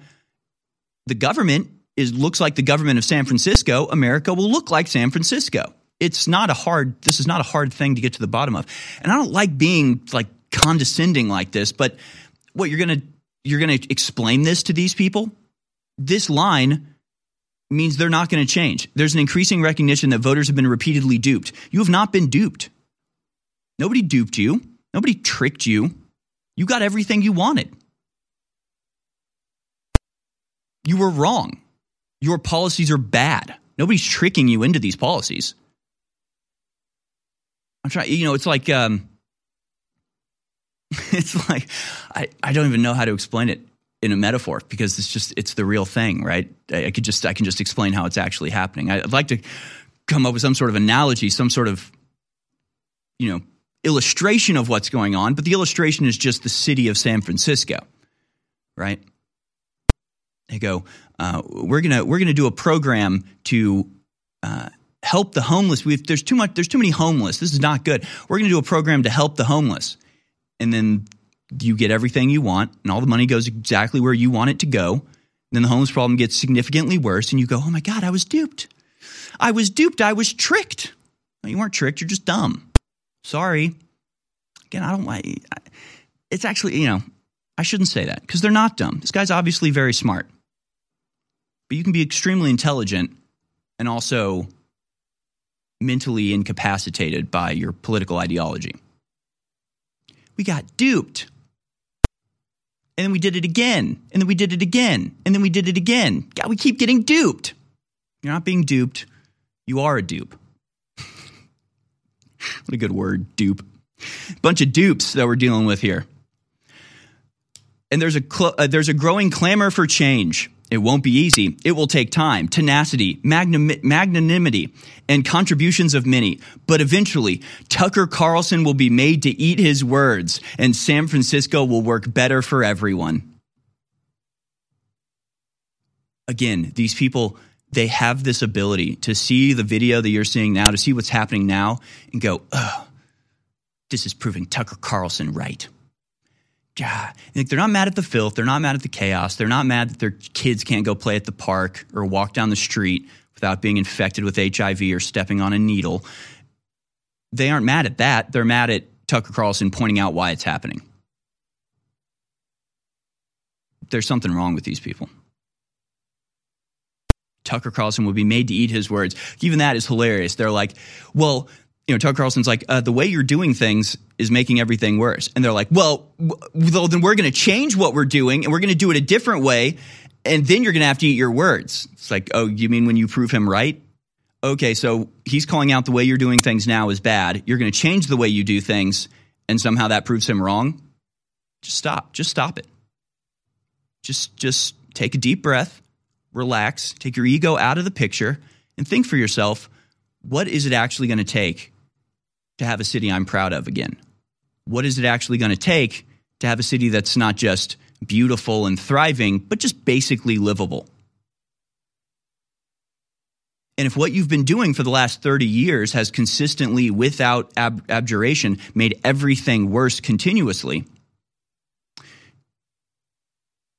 the government is looks like the government of San Francisco, America will look like San Francisco. It's not a hard this is not a hard thing to get to the bottom of. And I don't like being like condescending like this, but what you're to you're to explain this to these people? This line means they're not going to change. There's an increasing recognition that voters have been repeatedly duped. You have not been duped. Nobody duped you. Nobody tricked you. You got everything you wanted. You were wrong. Your policies are bad. Nobody's tricking you into these policies. I'm trying, you know, it's like, um, it's like, I, I don't even know how to explain it in a metaphor because it's just it's the real thing, right? I, I could just I can just explain how it's actually happening. I, I'd like to come up with some sort of analogy, some sort of you know illustration of what's going on, but the illustration is just the city of San Francisco, right? They go, uh, we're gonna we're gonna do a program to uh, help the homeless. We've, there's too much. There's too many homeless. This is not good. We're gonna do a program to help the homeless, and then you get everything you want and all the money goes exactly where you want it to go. Then the homeless problem gets significantly worse and you go, oh my God, I was duped. I was duped. I was tricked. No, you weren't tricked. You're just dumb. Sorry. Again, I don't like it's actually, you know, I shouldn't say that because they're not dumb. This guy's obviously very smart. But you can be extremely intelligent and also mentally incapacitated by your political ideology. We got duped. And then we did it again. And then we did it again. And then we did it again. God, we keep getting duped. You're not being duped. You are a dupe. what a good word, dupe. Bunch of dupes that we're dealing with here. And there's a cl- uh, there's a growing clamor for change. It won't be easy. It will take time, tenacity, magnanimity, and contributions of many. But eventually, Tucker Carlson will be made to eat his words, and San Francisco will work better for everyone. Again, these people, they have this ability to see the video that you're seeing now, to see what's happening now, and go, oh, this is proving Tucker Carlson right. Yeah, they're not mad at the filth. They're not mad at the chaos. They're not mad that their kids can't go play at the park or walk down the street without being infected with HIV or stepping on a needle. They aren't mad at that. They're mad at Tucker Carlson pointing out why it's happening. There's something wrong with these people. Tucker Carlson would be made to eat his words. Even that is hilarious. They're like, well, you know, Tucker Carlson's like, uh, the way you're doing things is making everything worse. And they're like, well, well then we're going to change what we're doing and we're going to do it a different way. And then you're going to have to eat your words. It's like, oh, you mean when you prove him right? Okay, so he's calling out the way you're doing things now is bad. You're going to change the way you do things, and somehow that proves him wrong. Just stop. Just stop it. Just, just take a deep breath, relax, take your ego out of the picture, and think for yourself what is it actually going to take to have a city I'm proud of again? What is it actually going to take to have a city that's not just beautiful and thriving, but just basically livable? And if what you've been doing for the last 30 years has consistently, without ab- abjuration, made everything worse continuously,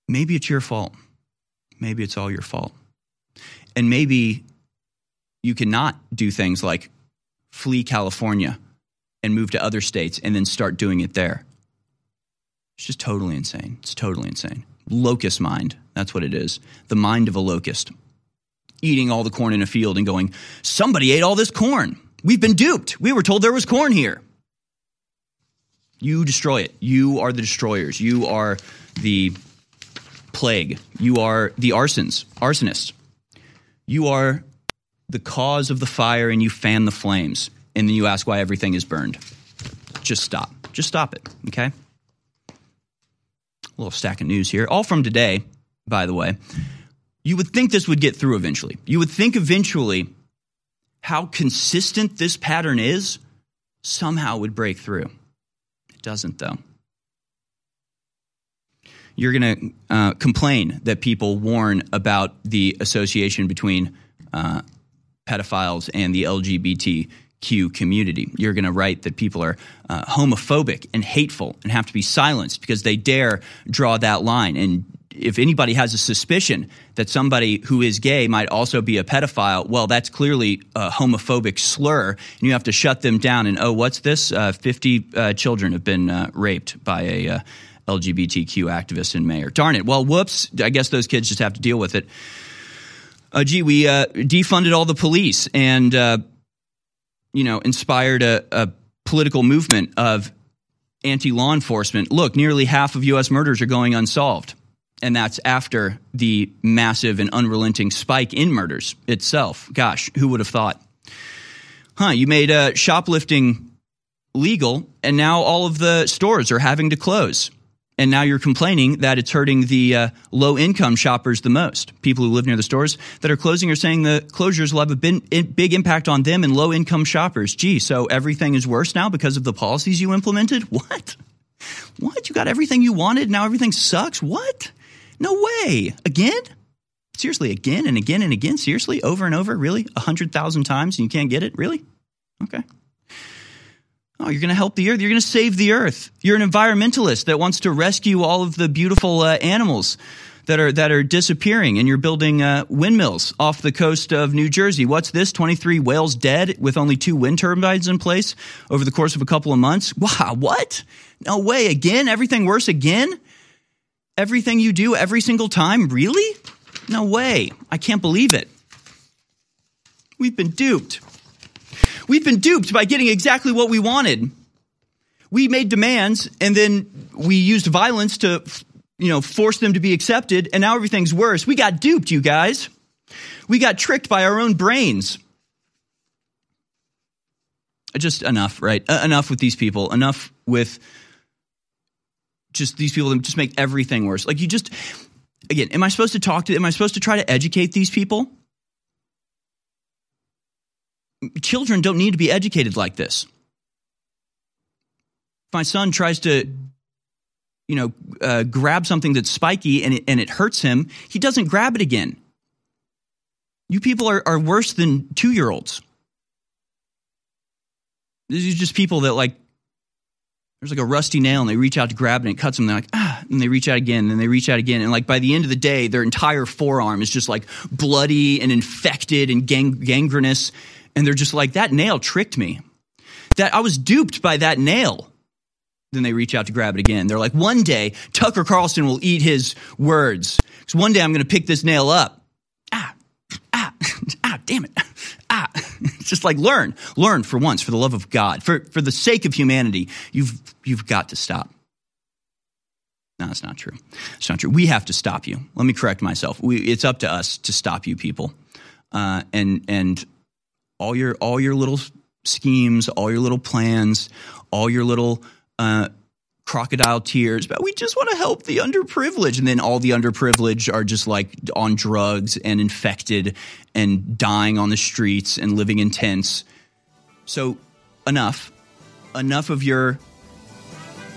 maybe it's your fault. Maybe it's all your fault. And maybe you cannot do things like flee California and move to other states and then start doing it there. It's just totally insane. It's totally insane. Locust mind. That's what it is. The mind of a locust. Eating all the corn in a field and going, somebody ate all this corn. We've been duped. We were told there was corn here. You destroy it. You are the destroyers. You are the plague. You are the arsons, arsonists. You are the cause of the fire and you fan the flames. And then you ask why everything is burned. Just stop. Just stop it, okay? A little stack of news here, all from today, by the way. You would think this would get through eventually. You would think eventually how consistent this pattern is somehow would break through. It doesn't, though. You're going to uh, complain that people warn about the association between uh, pedophiles and the LGBTQ community. You're going to write that people are uh, homophobic and hateful and have to be silenced because they dare draw that line. And if anybody has a suspicion that somebody who is gay might also be a pedophile, well, that's clearly a homophobic slur, and you have to shut them down. And oh, what's this? Uh, Fifty uh, children have been uh, raped by a uh, LGBTQ activist and mayor. Darn it! Well, whoops. I guess those kids just have to deal with it. Uh, gee, we uh, defunded all the police and you know inspired a, a political movement of anti law enforcement. Look, nearly half of U.S. murders are going unsolved and that's after the massive and unrelenting spike in murders itself. Gosh, who would have thought? Huh, you made uh, shoplifting legal, and now all of the stores are having to close. And now you're complaining that it's hurting the uh, low income shoppers the most. People who live near the stores that are closing are saying the closures will have a big impact on them and low income shoppers. Gee, so everything is worse now because of the policies you implemented? What? What? You got everything you wanted, now everything sucks? What? No way. Again? Seriously, again and again and again? Seriously? Over and over? Really? A hundred thousand times and you can't get it? Really? Okay. Oh, you're going to help the earth. You're going to save the earth. You're an environmentalist that wants to rescue all of the beautiful uh, animals that are that are disappearing, and you're building uh, windmills off the coast of New Jersey. What's this? 23 whales dead with only two wind turbines in place over the course of a couple of months. Wow, what? No way. Again? Everything worse again? everything you do every single time? Really? No way. I can't believe it. We've been duped. We've been duped by getting exactly what we wanted. We made demands and then we used violence to, you know, force them to be accepted and now everything's worse. We got duped, you guys. We got tricked by our own brains. Just enough, right? Uh, enough with these people. Enough with just these people that just make everything worse. Like you just again, am I supposed to talk to am I supposed to try to educate these people? Children don't need to be educated like this. If my son tries to you know, uh, grab something that's spiky and it, and it hurts him, he doesn't grab it again. You people are, are worse than two year olds. These are just people that like there's like a rusty nail and they reach out to grab it and it cuts them. They're like, ah, and they reach out again and they reach out again. And like by the end of the day, their entire forearm is just like bloody and infected and gang- gangrenous. And they're just like, that nail tricked me. That I was duped by that nail. Then they reach out to grab it again. They're like, one day Tucker Carlson will eat his words. Because one day I'm going to pick this nail up. Ah, ah, ah, damn it. Ah, it's just like learn, learn for once, for the love of God, for, for the sake of humanity. You've, you've got to stop. No, that's not true. It's not true. We have to stop you. Let me correct myself. We, it's up to us to stop you people. Uh, and, and all your, all your little schemes, all your little plans, all your little, uh, crocodile tears, but we just want to help the underprivileged. And then all the underprivileged are just like on drugs and infected and dying on the streets and living in tents. So, enough. Enough of your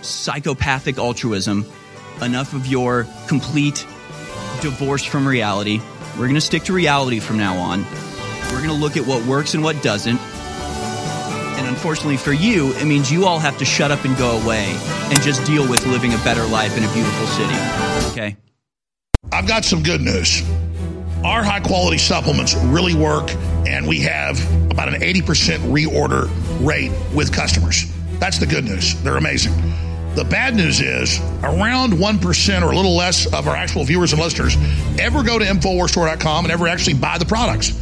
psychopathic altruism. Enough of your complete divorce from reality. We're going to stick to reality from now on. We're going to look at what works and what doesn't and unfortunately for you, it means you all have to shut up and go away and just deal with living a better life in a beautiful city. Okay? I've got some good news. Our high quality supplements really work, and we have about an 80% reorder rate with customers. That's the good news. They're amazing. The bad news is around 1% or a little less of our actual viewers and listeners ever go to InfoWarsStore.com and ever actually buy the products.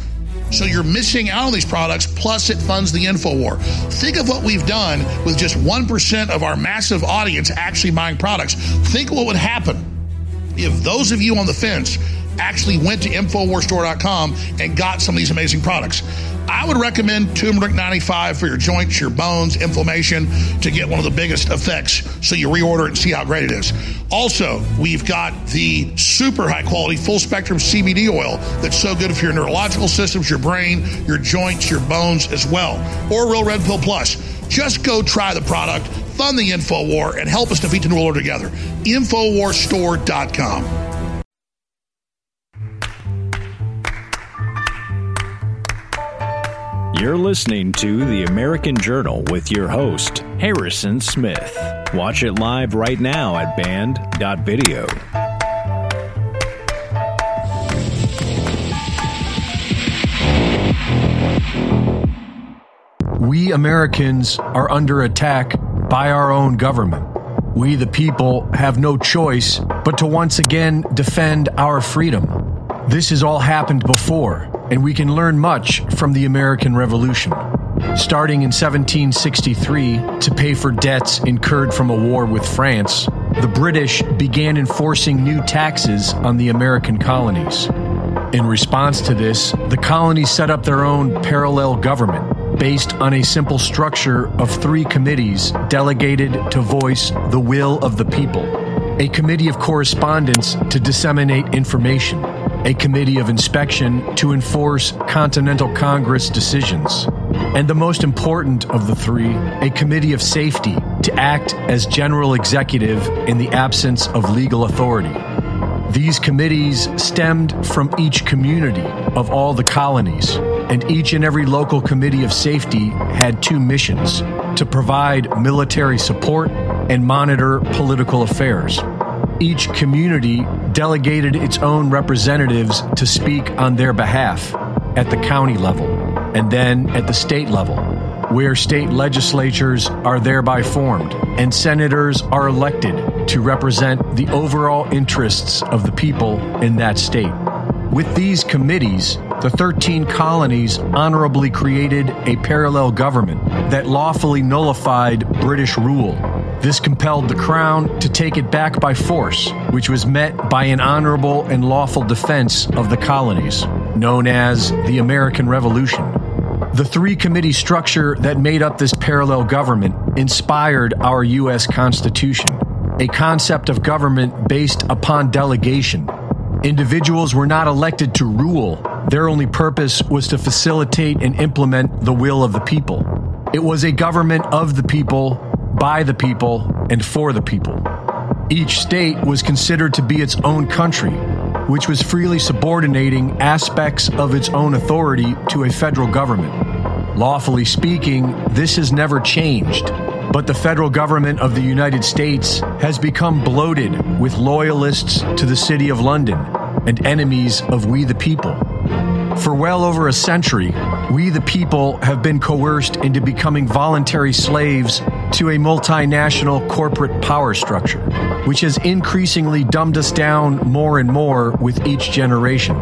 So you're missing out on these products, plus it funds the InfoWar. Think of what we've done with just 1% of our massive audience actually buying products. Think what would happen if those of you on the fence actually went to InfoWarsStore.com and got some of these amazing products. I would recommend turmeric 95 for your joints, your bones, inflammation to get one of the biggest effects so you reorder it and see how great it is. Also, we've got the super high quality full spectrum CBD oil that's so good for your neurological systems, your brain, your joints, your bones as well. Or Real Red Pill Plus. Just go try the product, fund the InfoWar, and help us defeat the New World together. InfoWarsStore.com. You're listening to The American Journal with your host, Harrison Smith. Watch it live right now at band.video. We Americans are under attack by our own government. We, the people, have no choice but to once again defend our freedom. This has all happened before, and we can learn much from the American Revolution. Starting in 1763, to pay for debts incurred from a war with France, the British began enforcing new taxes on the American colonies. In response to this, the colonies set up their own parallel government based on a simple structure of three committees delegated to voice the will of the people a committee of correspondence to disseminate information, a committee of inspection to enforce Continental Congress decisions, and the most important of the three, a committee of safety to act as general executive in the absence of legal authority. These committees stemmed from each community of all the colonies, and each and every local committee of safety had two missions to provide military support and monitor political affairs. Each community delegated its own representatives to speak on their behalf at the county level and then at the state level, where state legislatures are thereby formed and senators are elected to represent the overall interests of the people in that state. With these committees, the 13 colonies honorably created a parallel government that lawfully nullified British rule. This compelled the Crown to take it back by force, which was met by an honorable and lawful defense of the colonies, known as the American Revolution. The three committee structure that made up this parallel government inspired our U.S. Constitution, a concept of government based upon delegation. Individuals were not elected to rule, their only purpose was to facilitate and implement the will of the people. It was a government of the people, by the people, and for the people. Each state was considered to be its own country, which was freely subordinating aspects of its own authority to a federal government. Lawfully speaking, this has never changed, but the federal government of the United States has become bloated with loyalists to the City of London and enemies of we the people. For well over a century, we the people have been coerced into becoming voluntary slaves to a multinational corporate power structure, which has increasingly dumbed us down more and more with each generation.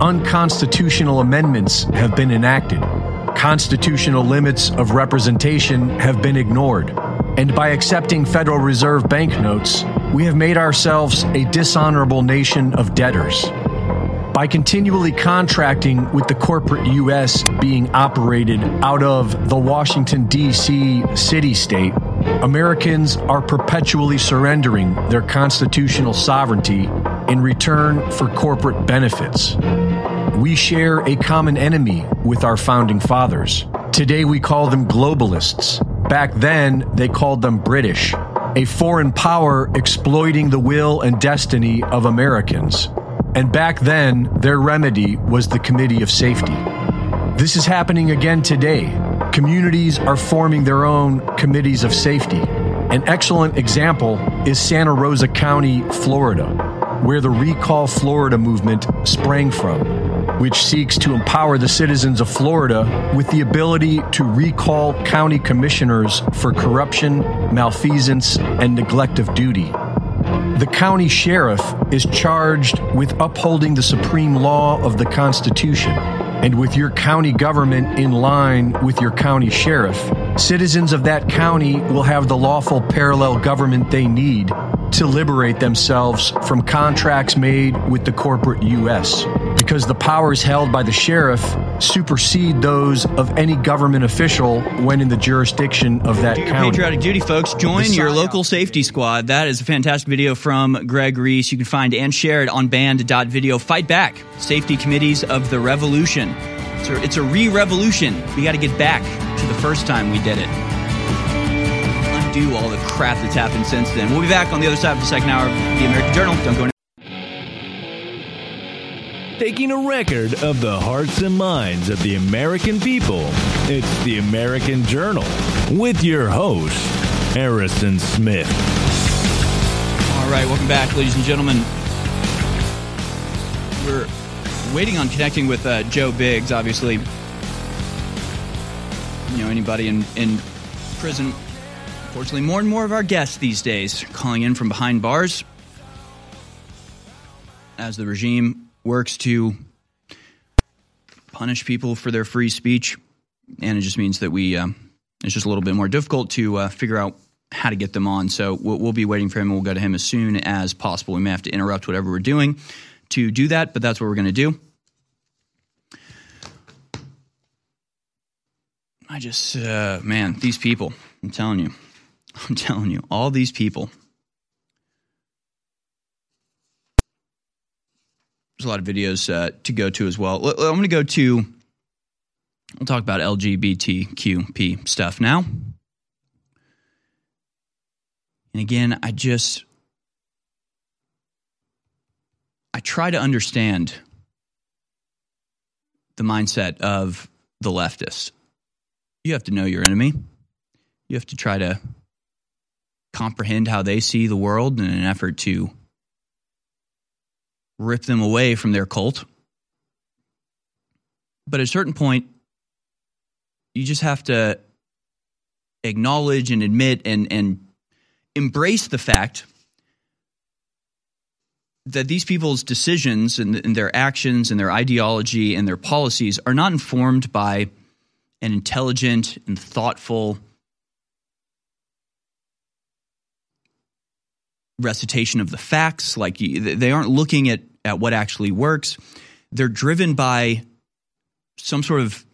Unconstitutional amendments have been enacted. Constitutional limits of representation have been ignored. And by accepting Federal Reserve banknotes, we have made ourselves a dishonorable nation of debtors. By continually contracting with the corporate U.S. being operated out of the Washington, D.C. city state, Americans are perpetually surrendering their constitutional sovereignty in return for corporate benefits. We share a common enemy with our founding fathers. Today we call them globalists. Back then, they called them British, a foreign power exploiting the will and destiny of Americans. And back then, their remedy was the Committee of Safety. This is happening again today. Communities are forming their own committees of safety. An excellent example is Santa Rosa County, Florida. where the Recall Florida movement sprang from, which seeks to empower the citizens of Florida with the ability to recall county commissioners for corruption, malfeasance, and neglect of duty. The county sheriff is charged with upholding the supreme law of the Constitution. And with your county government in line with your county sheriff, citizens of that county will have the lawful parallel government they need to liberate themselves from contracts made with the corporate U.S. Because the powers held by the sheriff supersede those of any government official when in the jurisdiction of that Do your county. patriotic duty, folks. Join The your local safety squad. That is a fantastic video from Greg Reese. You can find and share it on band.video. Fight back. Safety committees of the revolution. It's a, it's a re-revolution. We got to get back to the first time we did it. Undo all the crap that's happened since then. We'll be back on the other side of the second hour of the American Journal. Don't go. Taking a record of the hearts and minds of the American people, it's the American Journal with your host, Harrison Smith. All right, welcome back, ladies and gentlemen. We're waiting on connecting with uh, Joe Biggs. Obviously, you know anybody in in prison. Fortunately, more and more of our guests these days calling in from behind bars as the regime works to punish people for their free speech, and it just means that we um, it's just a little bit more difficult to uh, figure out how to get them on. So we'll, we'll be waiting for him, and we'll go to him as soon as possible. We may have to interrupt whatever we're doing to do that, but that's what we're going to do. I just, uh, man, these people. I'm telling you, I'm telling you, all these people. There's a lot of videos uh, to go to as well. I'm going to go to. We'll talk about LGBTQP stuff now. And again, I just I try to understand the mindset of the leftist. You have to know your enemy. You have to try to comprehend how they see the world in an effort to rip them away from their cult. But at a certain point, you just have to acknowledge and admit and, and embrace the fact that these people's decisions and, and their actions and their ideology and their policies are not informed by an intelligent and thoughtful recitation of the facts. Like they aren't looking at, at what actually works. They're driven by some sort of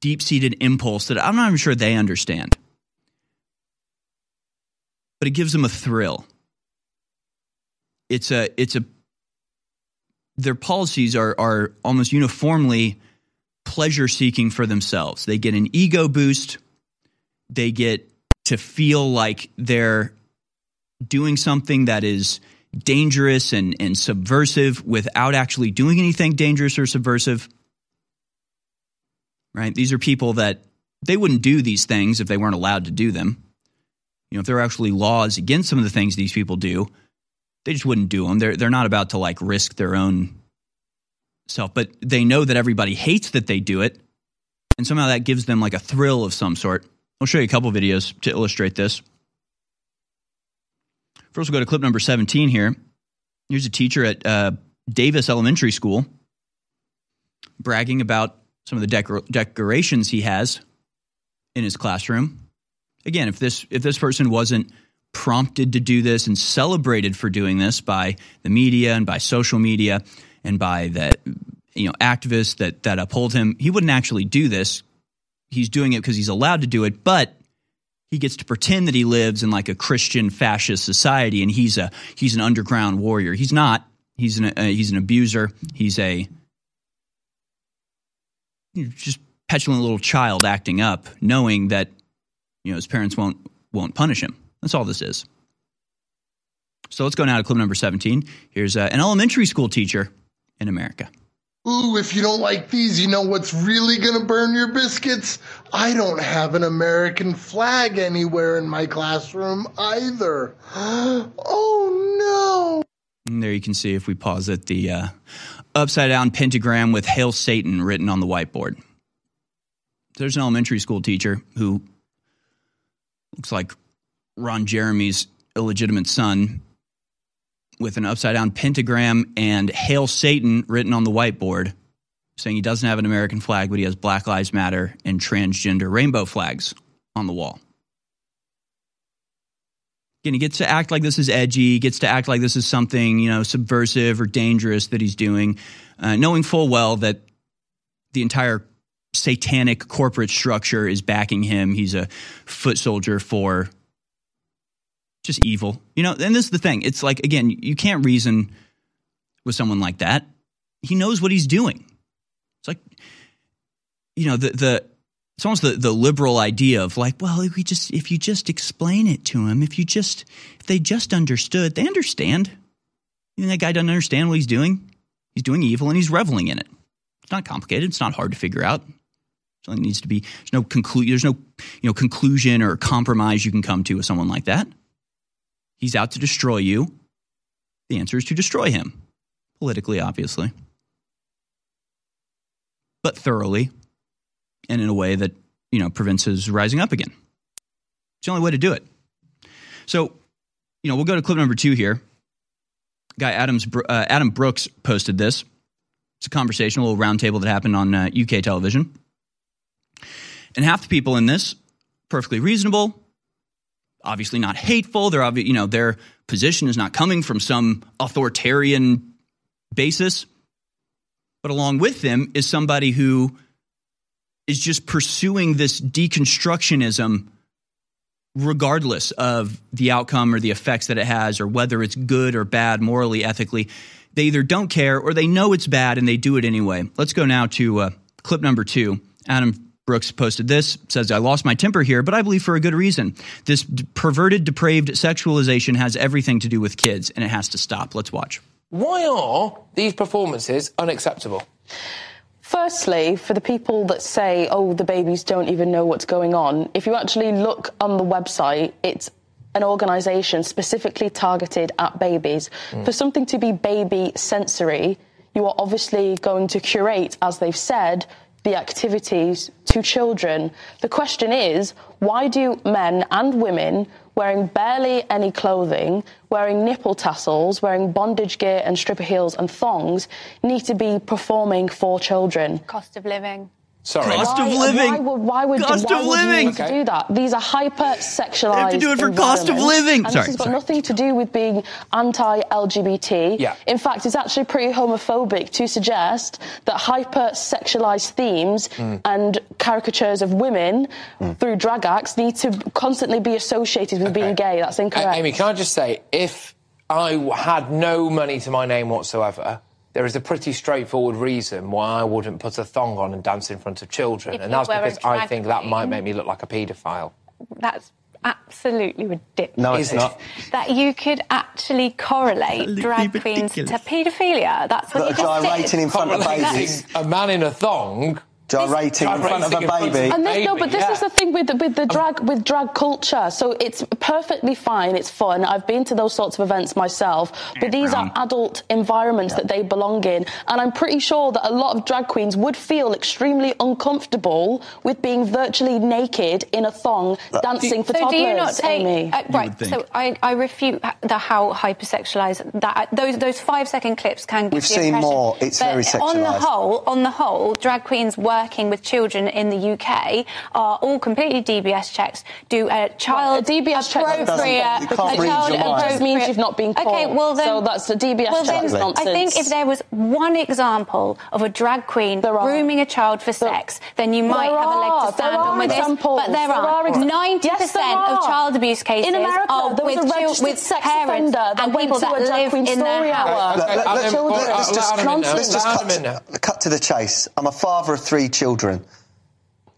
deep seated impulse that I'm not even sure they understand. But it gives them a thrill. It's a it's a their policies are are almost uniformly pleasure seeking for themselves. They get an ego boost. They get to feel like they're doing something that is dangerous and, and subversive without actually doing anything dangerous or subversive. Right? These are people that they wouldn't do these things if they weren't allowed to do them. You know, if there were actually laws against some of the things these people do, they just wouldn't do them. They're they're not about to like risk their own self, but they know that everybody hates that they do it, and somehow that gives them like a thrill of some sort. I'll show you a couple videos to illustrate this. First, we'll go to clip number 17 here. Here's a teacher at uh, Davis Elementary School bragging about some of the decor- decorations he has in his classroom. Again, if this if this person wasn't prompted to do this and celebrated for doing this by the media and by social media and by the you know activists that that uphold him, he wouldn't actually do this. He's doing it because he's allowed to do it, but he gets to pretend that he lives in like a Christian fascist society and he's a he's an underground warrior. He's not. He's an uh, he's an abuser. He's a just petulant little child acting up, knowing that you know his parents won't won't punish him. That's all this is. So let's go now to clip number 17. Here's uh, an elementary school teacher in America. Ooh, if you don't like these, you know what's really gonna burn your biscuits? I don't have an American flag anywhere in my classroom either. Oh And there you can see if we pause it the uh, upside down pentagram with Hail Satan written on the whiteboard. There's an elementary school teacher who looks like Ron Jeremy's illegitimate son with an upside down pentagram and Hail Satan written on the whiteboard, saying he doesn't have an American flag, but he has Black Lives Matter and transgender rainbow flags on the wall. Again, he gets to act like this is edgy, gets to act like this is something, you know, subversive or dangerous that he's doing, uh, knowing full well that the entire satanic corporate structure is backing him. He's a foot soldier for just evil. You know, and this is the thing. It's like, again, you can't reason with someone like that. He knows what he's doing. It's like, you know, the, the, it's almost the, the liberal idea of like, well, if we just, if you just explain it to him, if you just, if they just understood, they understand. You think that guy doesn't understand what he's doing? He's doing evil and he's reveling in it. It's not complicated. It's not hard to figure out. Something needs to be. There's no conclude. There's no you know conclusion or compromise you can come to with someone like that. He's out to destroy you. The answer is to destroy him, politically, obviously, but thoroughly, and in a way that you know prevents his rising up again. It's the only way to do it. So, you know, we'll go to clip number two here. Guy Adams uh, Adam Brooks posted this. It's a conversation, a little roundtable that happened on uh, UK television. And half the people in this, perfectly reasonable, obviously not hateful. They're obvi- you know, their position is not coming from some authoritarian basis. But along with them is somebody who is just pursuing this deconstructionism regardless of the outcome or the effects that it has or whether it's good or bad morally, ethically. They either don't care or they know it's bad and they do it anyway. Let's go now to uh, clip number two. Adam Brooks posted this, says, I lost my temper here, but I believe for a good reason. This d- perverted, depraved sexualization has everything to do with kids, and it has to stop. Let's watch. Why are these performances unacceptable? Firstly, for the people that say, oh, the babies don't even know what's going on, if you actually look on the website, it's an organisation specifically targeted at babies. Mm. For something to be baby sensory, you are obviously going to curate, as they've said, the activities to children. The question is, why do men and women wearing barely any clothing, wearing nipple tassels, wearing bondage gear and stripper heels and thongs need to be performing for children? Cost of living. Sorry. Cost why, of living. Why would, why would, cost why of would living. you need to do that? These are hyper sexualized. They have to do it for cost of living. And Sorry, this has got sorry. nothing to do with being anti-LGBT. Yeah. In fact, it's actually pretty homophobic to suggest that hyper sexualized themes Mm. and caricatures of women through drag acts need to constantly be associated with being gay. That's incorrect. A- Amy, can I just say, if I had no money to my name whatsoever, there is a pretty straightforward reason why I wouldn't put a thong on and dance in front of children, If and that's because I drag think that might make me look like a paedophile. That's absolutely ridiculous. No, it's not. That you could actually correlate drag queens to paedophilia. That's what That you are just gyrating did. in front of babies. A man in a thong. Gyrating in front of a baby. And this, no, but this yeah. is the thing with the, with the drag with drag culture. So it's perfectly fine. It's fun. I've been to those sorts of events myself. But these are adult environments that they belong in, and I'm pretty sure that a lot of drag queens would feel extremely uncomfortable with being virtually naked in a thong, uh, dancing for so toddlers. do you not take Amy? uh, right? So I, I refute the how hypersexualized that uh, those those five second clips can. give We've the seen impression. more. It's But very On the whole, on the whole, drag queens working with children in the UK are all completely DBS checks. Do a child a DBS check doesn't- appropriate. you can't a read child your mind. It just means you've not been Okay, well then. So that's the DBS well check then, I think if there was one example of a drag queen grooming a child for sex, then you might There have a leg to stand on with examples. this. But there, There are. are ninety yes, percent of child abuse cases In America, are there was with, a chil- with sex parents offender that and went people that a drag live queen in their story house. hour. Let- let- Adam, let's- well, let's let just- Adam in now. let's just Let cut Adam in now. to, cut to the chase. I'm a father of three children.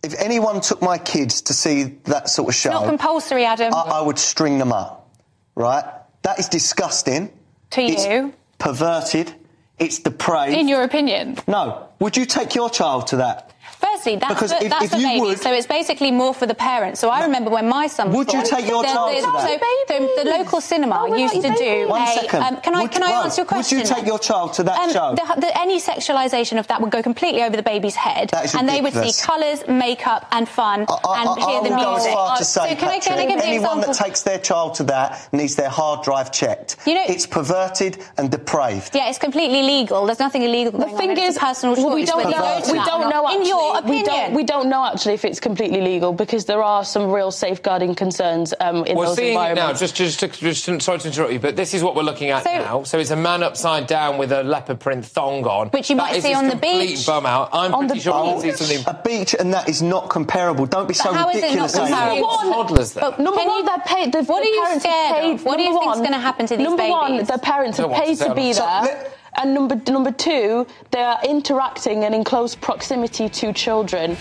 If anyone took my kids to see that sort of show, Not compulsory, Adam. I, I would string them up. Right? That is disgusting. To It's you? perverted. It's depraved. In your opinion? no. Would you take your child to that? Firstly, that's, Because for, if- that's if for you babies, would- so it's basically more for the parents. So I remember when my son was Would you born, take your the, child the, to that? So the, the local cinema we're used to do. One a. second. Um, can I Would can you- I well, answer your question? Would you take your child to that Um, show? the, the, any sexualisation of that would go completely over the baby's head, That is and they would see colours, makeup, and fun, I, and I, hear I the will go as music. far to Uh, say, so can I, can I give an anyone that takes their child to that needs their hard drive checked. You know- it's perverted and depraved. yeah, it's completely legal. There's nothing illegal The going thing on. is, It's a personal choice well, we don't know. We don't know. Actually, In your we opinion, don't. We don't know actually if it's completely legal because there are some real safeguarding concerns um, in We're those seeing it now. environments. Just, just, to, just sorry to interrupt you, but this is what we're looking at So- now. So it's a man upside down with a leopard print thong on, Which you That might see on the complete beach. Bum out. I'm On pretty the sure we'll beach. see something. A beach and that is not comparable. Don't be so But how is it not ridiculous. Comparable? It's toddlers, though. But Number can one, you- they're paid. The, What the are you scared paid, of? What do you number think's one- gonna happen to these Number one, babies? their parents Don't have want to paid to be there. Let- and number number two, they are interacting and in close proximity to children.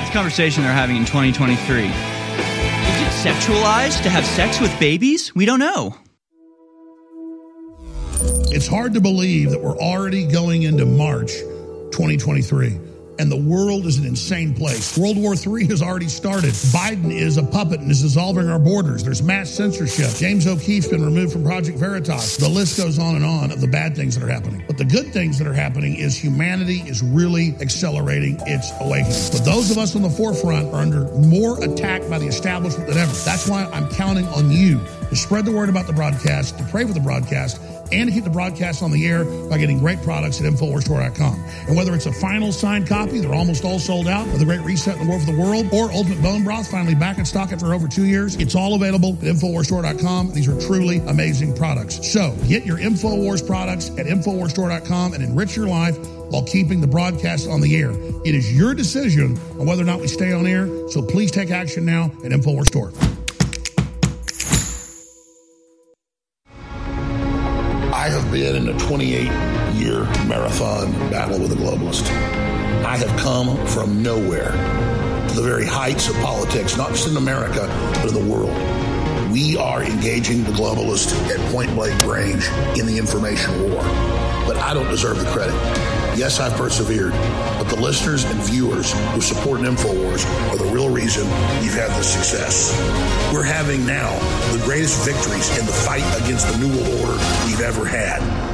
This conversation they're having in 2023. Is it sexualized to have sex with babies? We don't know. It's hard to believe that we're already going into March 2023. And the world is an insane place. World War III has already started. Biden is a puppet and is dissolving our borders. There's mass censorship. James O'Keefe's been removed from Project Veritas. The list goes on and on of the bad things that are happening. But the good things that are happening is humanity is really accelerating its awakening. But those of us on the forefront are under more attack by the establishment than ever. That's why I'm counting on you to spread the word about the broadcast, to pray for the broadcast, and to keep the broadcast on the air by getting great products at InfoWarsStore.com. And whether it's a final signed copy, they're almost all sold out, of The Great Reset and the War for the World, or Ultimate Bone Broth, finally back in stock after over two years, it's all available at InfoWarsStore.com. These are truly amazing products. So get your InfoWars products at InfoWarsStore.com and enrich your life while keeping the broadcast on the air. It is your decision on whether or not we stay on air, so please take action now at InfoWars Store. Been in a 28 year marathon battle with a globalist. I have come from nowhere to the very heights of politics, not just in America, but in the world. We are engaging the globalist at point blank range in the information war. But I don't deserve the credit. Yes, I've persevered, but the listeners and viewers who support InfoWars are the real reason you've had this success. We're having now the greatest victories in the fight against the New World Order we've ever had.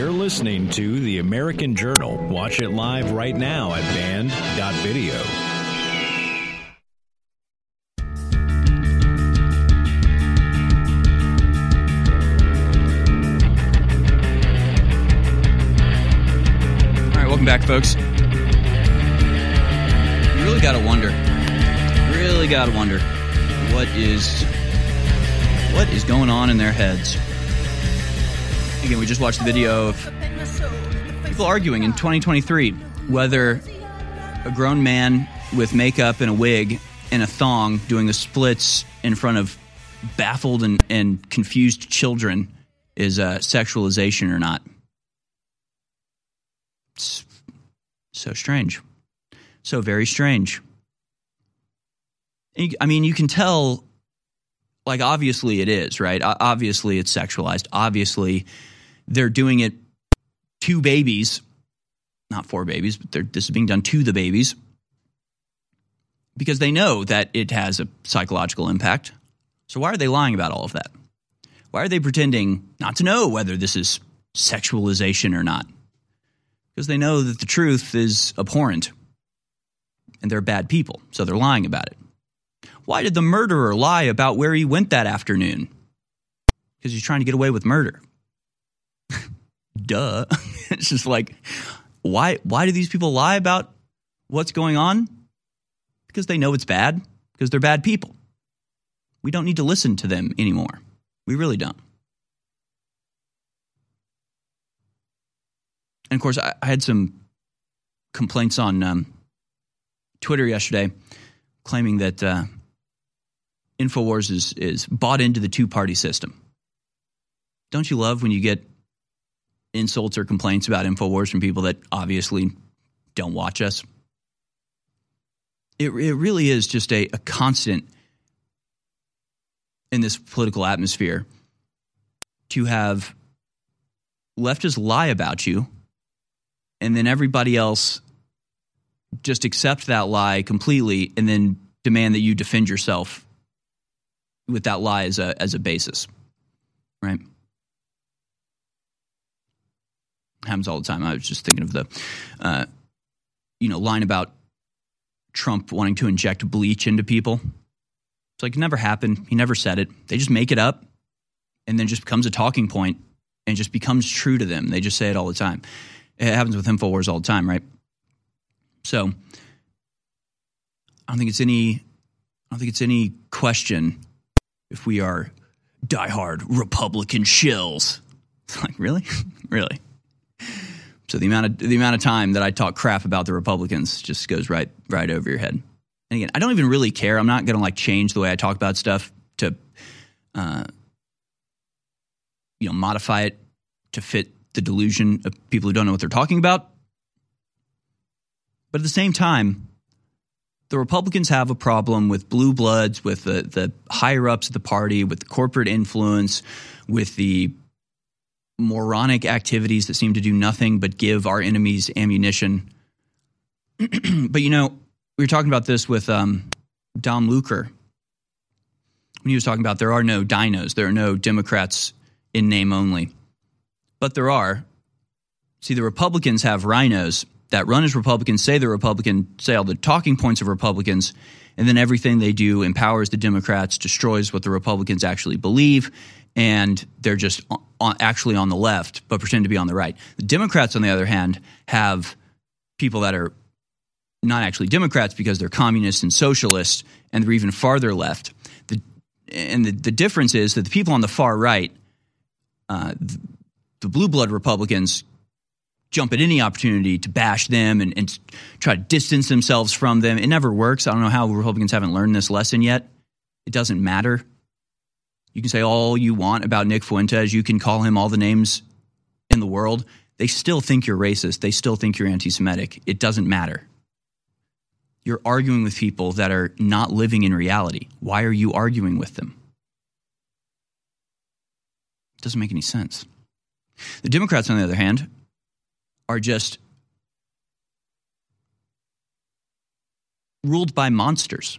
You're listening to The American Journal. Watch it live right now at band.video. All right, welcome back, folks. You really got to wonder. Really got to wonder what is what is going on in their heads. Again, we just watched the video of people arguing in 2023 whether a grown man with makeup and a wig and a thong doing the splits in front of baffled and, and confused children is uh, sexualization or not. It's so strange. So very strange. I mean, you can tell, like, obviously it is, right? Obviously it's sexualized. Obviously they're doing it to babies, not for babies, but this is being done to the babies because they know that it has a psychological impact. So why are they lying about all of that? Why are they pretending not to know whether this is sexualization or not? Because they know that the truth is abhorrent and they're bad people, so they're lying about it. Why did the murderer lie about where he went that afternoon? Because he's trying to get away with murder. Duh. it's just like, why, why do these people lie about what's going on? Because they know it's bad, because they're bad people. We don't need to listen to them anymore. We really don't. And of course, I, I had some complaints on um, Twitter yesterday claiming that uh, InfoWars is, is bought into the two party system. Don't you love when you get insults or complaints about InfoWars from people that obviously don't watch us? It, it really is just a, a constant in this political atmosphere to have leftists lie about you and then everybody else just accept that lie completely and then demand that you defend yourself with that lie as a as a basis right happens all the time. I was just thinking of the uh, you know line about trump wanting to inject bleach into people. It's like it never happened. He never said it. They just make it up and then just becomes a talking point and just becomes true to them. They just say it all the time. It happens with infowars all the time right? So I don't think it's any I don't think it's any question if we are diehard Republican shills. It's like, really? really? So the amount of the amount of time that I talk crap about the Republicans just goes right right over your head. And again, I don't even really care. I'm not going to like change the way I talk about stuff to, uh, you know, modify it to fit the delusion of people who don't know what they're talking about. But at the same time, the Republicans have a problem with blue bloods, with the, the higher ups of the party, with the corporate influence, with the moronic activities that seem to do nothing but give our enemies ammunition. but you know, we were talking about this with um, Dom Lucre when he was talking about there are no DINOs, there are no Democrats in name only, but there are. See, the Republicans have RINOs that run as Republicans, say they're Republican, say all the talking points of Republicans, and then everything they do empowers the Democrats, destroys what the Republicans actually believe, and they're just on, actually on the left, but pretend to be on the right. The Democrats, on the other hand, have people that are not actually Democrats because they're communists and socialists, and they're even farther left. The, and the, the difference is that the people on the far right, uh, the, the blue blood Republicans, jump at any opportunity to bash them and, and, try to distance themselves from them. It never works. I don't know how Republicans haven't learned this lesson yet. It doesn't matter. You can say all you want about Nick Fuentes. You can call him all the names in the world. They still think you're racist. They still think you're anti Semitic. It doesn't matter. You're arguing with people that are not living in reality. Why are you arguing with them? It doesn't make any sense. The Democrats, on the other hand, are just ruled by monsters.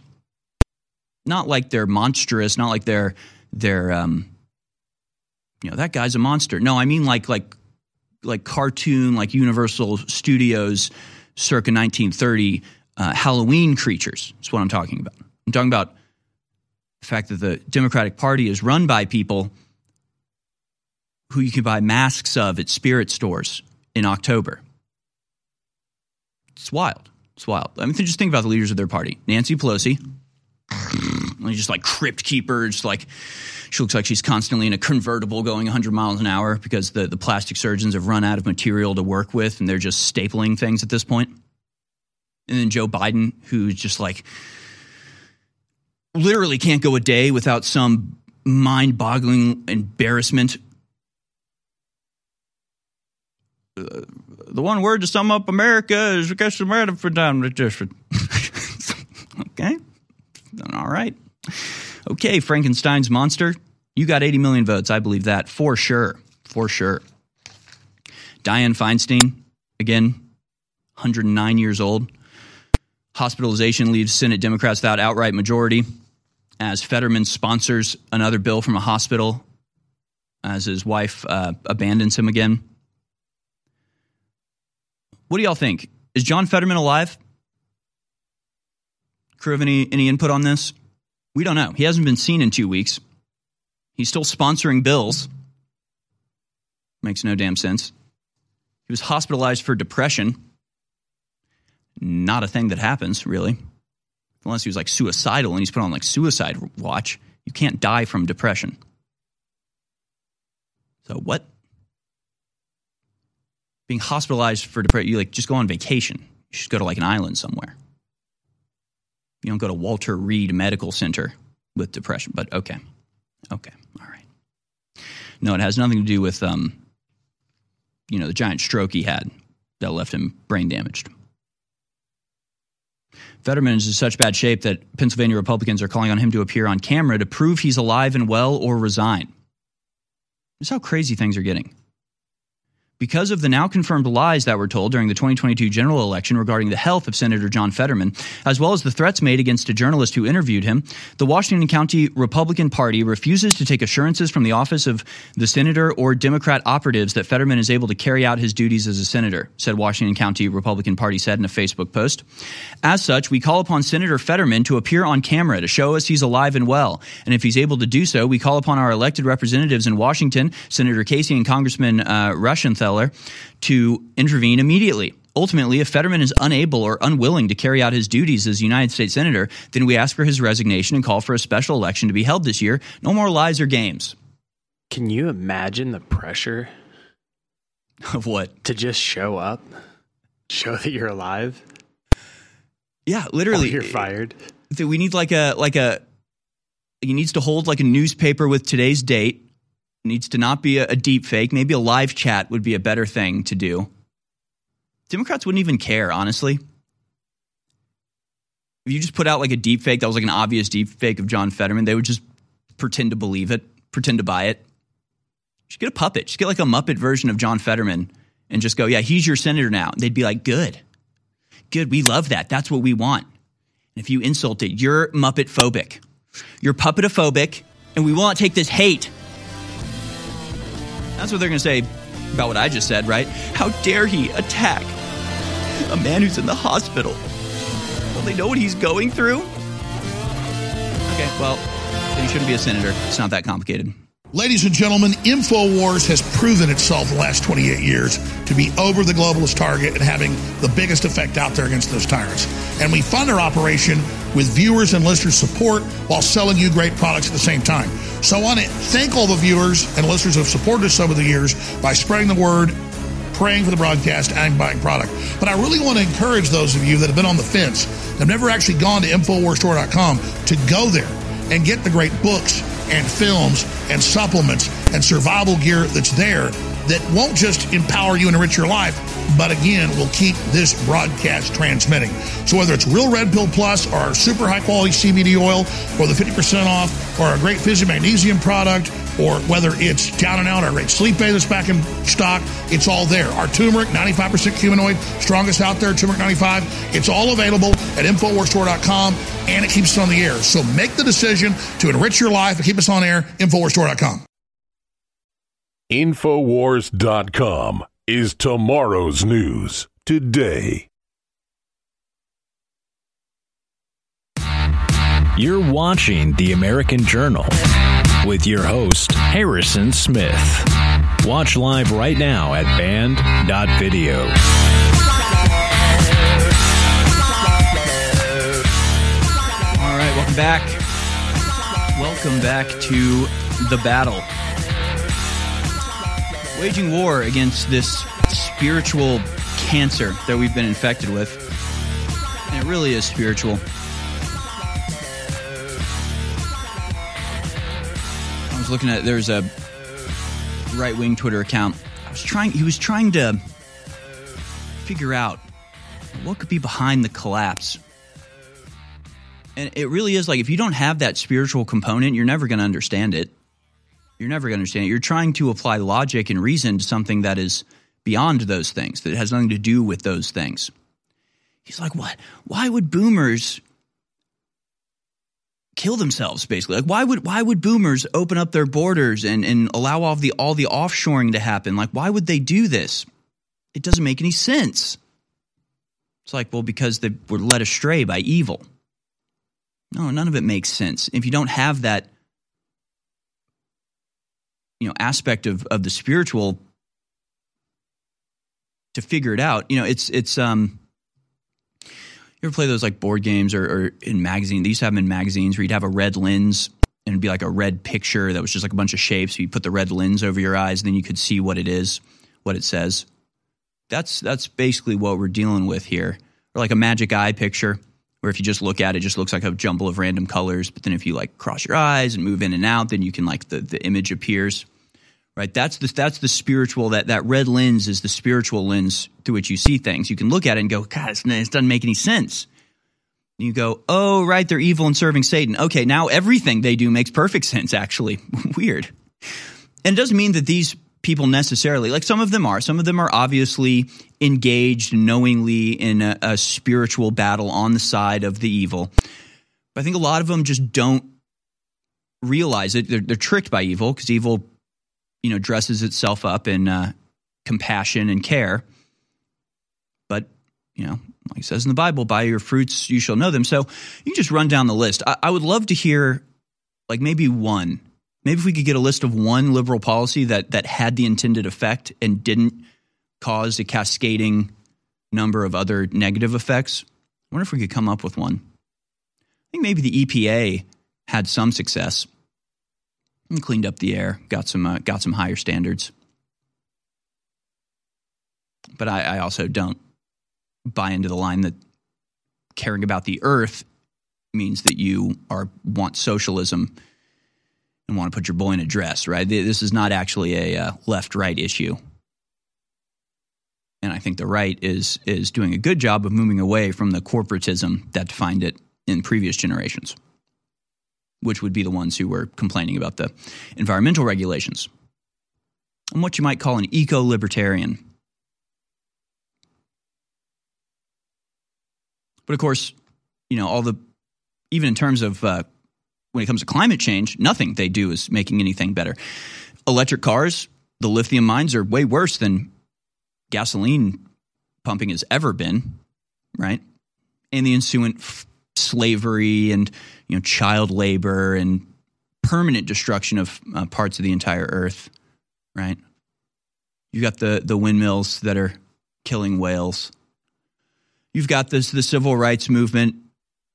Not like they're monstrous, not like they're they're um, you know that guy's a monster. No, I mean like like like cartoon like Universal Studios circa 1930 uh, Halloween creatures. That's what I'm talking about. I'm talking about the fact that the Democratic Party is run by people who you can buy masks of at spirit stores in October. It's wild. It's wild. I mean, just think about the leaders of their party. Nancy Pelosi, just like crypt keeper, just like she looks like she's constantly in a convertible going 100 miles an hour because the, the plastic surgeons have run out of material to work with and they're just stapling things at this point. And then Joe Biden, who's just like literally can't go a day without some mind boggling embarrassment uh, the one word to sum up America is "guess America for time different." okay, all right, okay. Frankenstein's monster. You got 80 million votes. I believe that for sure, for sure. Dianne Feinstein, again, 109 years old. Hospitalization leaves Senate Democrats without outright majority as Fetterman sponsors another bill from a hospital as his wife uh, abandons him again. What do y'all think? Is John Fetterman alive? Crew have any, any input on this? We don't know. He hasn't been seen in two weeks. He's still sponsoring bills. Makes no damn sense. He was hospitalized for depression. Not a thing that happens, really. Unless he was like suicidal and he's put on like suicide watch. You can't die from depression. So what? being hospitalized for depression, you like just go on vacation. You should go to like an island somewhere. You don't go to Walter Reed Medical Center with depression, but okay. Okay. All right. No, it has nothing to do with, um, you know, the giant stroke he had that left him brain damaged. Fetterman is in such bad shape that Pennsylvania Republicans are calling on him to appear on camera to prove he's alive and well or resign. This is how crazy things are getting because of the now confirmed lies that were told during the 2022 general election regarding the health of Senator John Fetterman, as well as the threats made against a journalist who interviewed him, the Washington County Republican Party refuses to take assurances from the office of the senator or Democrat operatives that Fetterman is able to carry out his duties as a senator, said Washington County Republican Party said in a Facebook post. As such, we call upon Senator Fetterman to appear on camera to show us he's alive and well. And if he's able to do so, we call upon our elected representatives in Washington, Senator Casey and Congressman uh, To intervene immediately. Ultimately, if Fetterman is unable or unwilling to carry out his duties as United States Senator, then we ask for his resignation and call for a special election to be held this year. No more lies or games. Can you imagine the pressure of what? To just show up, show that you're alive. Yeah, literally, you're fired. We need like a like a. He needs to hold like a newspaper with today's date needs to not be a, a deep fake. Maybe a live chat would be a better thing to do. Democrats wouldn't even care, honestly. If you just put out like a deep fake that was like an obvious deep fake of John Fetterman, they would just pretend to believe it, pretend to buy it. Just get a puppet. Just get like a Muppet version of John Fetterman and just go, yeah, he's your senator now. And they'd be like, good. Good. We love that. That's what we want. And if you insult it, you're Muppet phobic. You're puppetophobic, and we will not take this hate that's what they're going to say about what I just said, right? How dare he attack a man who's in the hospital? Don't they know what he's going through? Okay, well, then he shouldn't be a senator. It's not that complicated. Ladies and gentlemen, InfoWars has proven itself the last 28 years to be over the globalist target and having the biggest effect out there against those tyrants. And we fund our operation with viewers and listeners' support while selling you great products at the same time. So I want to thank all the viewers and listeners who have supported us over the years by spreading the word, praying for the broadcast, and buying product. But I really want to encourage those of you that have been on the fence, have never actually gone to InfoWarsStore.com to go there and get the great books and films and supplements and survival gear that's there that won't just empower you and enrich your life, but again, will keep this broadcast transmitting. So whether it's Real Red Pill Plus or our super high quality CBD oil or the 50% off or a great Fizzy Magnesium product or whether it's Down and Out, our great sleep aid that's back in stock, it's all there. Our turmeric, 95% curcuminoid, strongest out there, turmeric 95. It's all available at InfoWarsStore.com and it keeps us on the air. So make the decision to enrich your life and keep us on air, InfoWarsStore.com. Infowars.com is tomorrow's news today. You're watching The American Journal with your host, Harrison Smith. Watch live right now at band.video. All right, welcome back. Welcome back to the battle waging war against this spiritual cancer that we've been infected with. And it really is spiritual. Looking at there's a right wing Twitter account. I was trying he was trying to figure out what could be behind the collapse. And it really is like if you don't have that spiritual component, you're never going to understand it. You're never going to understand it. You're trying to apply logic and reason to something that is beyond those things, that has nothing to do with those things. He's like, what? Why would boomers kill themselves basically like why would why would boomers open up their borders and and allow all the all the offshoring to happen like why would they do this it doesn't make any sense it's like well because they were led astray by evil no none of it makes sense if you don't have that you know aspect of of the spiritual to figure it out. You know, it's it's um. You ever play those like board games or, or in magazines? They used to have them in magazines where you'd have a red lens and it'd be like a red picture that was just like a bunch of shapes. You put the red lens over your eyes, and then you could see what it is, what it says. That's that's basically what we're dealing with here, or like a magic eye picture, where if you just look at it, it just looks like a jumble of random colors. But then if you like cross your eyes and move in and out, then you can like the, the image appears. Right? That's the that's the spiritual that that red lens is the spiritual lens through which you see things. You can look at it and go, God, it doesn't make any sense. And you go, oh, right, they're evil and serving Satan. Okay, now everything they do makes perfect sense, actually. Weird. And it doesn't mean that these people necessarily, like some of them are, some of them are obviously engaged knowingly in a, a spiritual battle on the side of the evil. But I think a lot of them just don't realize it. They're, they're tricked by evil because evil, you know, dresses itself up in uh, compassion and care. But, you know, like it says in the Bible, by your fruits you shall know them. So you just run down the list. I, I would love to hear, like, maybe one. Maybe if we could get a list of one liberal policy that that had the intended effect and didn't cause a cascading number of other negative effects. I wonder if we could come up with one. I think maybe the EPA had some success and cleaned up the air, got some uh, got some higher standards. But I, I also don't buy into the line that caring about the earth means that you are want socialism and want to put your boy in a dress, right? This is not actually a uh, left right issue. And I think the right is is doing a good job of moving away from the corporatism that defined it in previous generations, which would be the ones who were complaining about the environmental regulations. I'm what you might call an eco libertarian. But of course, you know, all the, even in terms of uh, when it comes to climate change, nothing they do is making anything better. Electric cars, the lithium mines are way worse than gasoline pumping has ever been, right? And the ensuing slavery and you know child labor and permanent destruction of uh, parts of the entire earth, right? You got the the windmills that are killing whales. You've got this the civil rights movement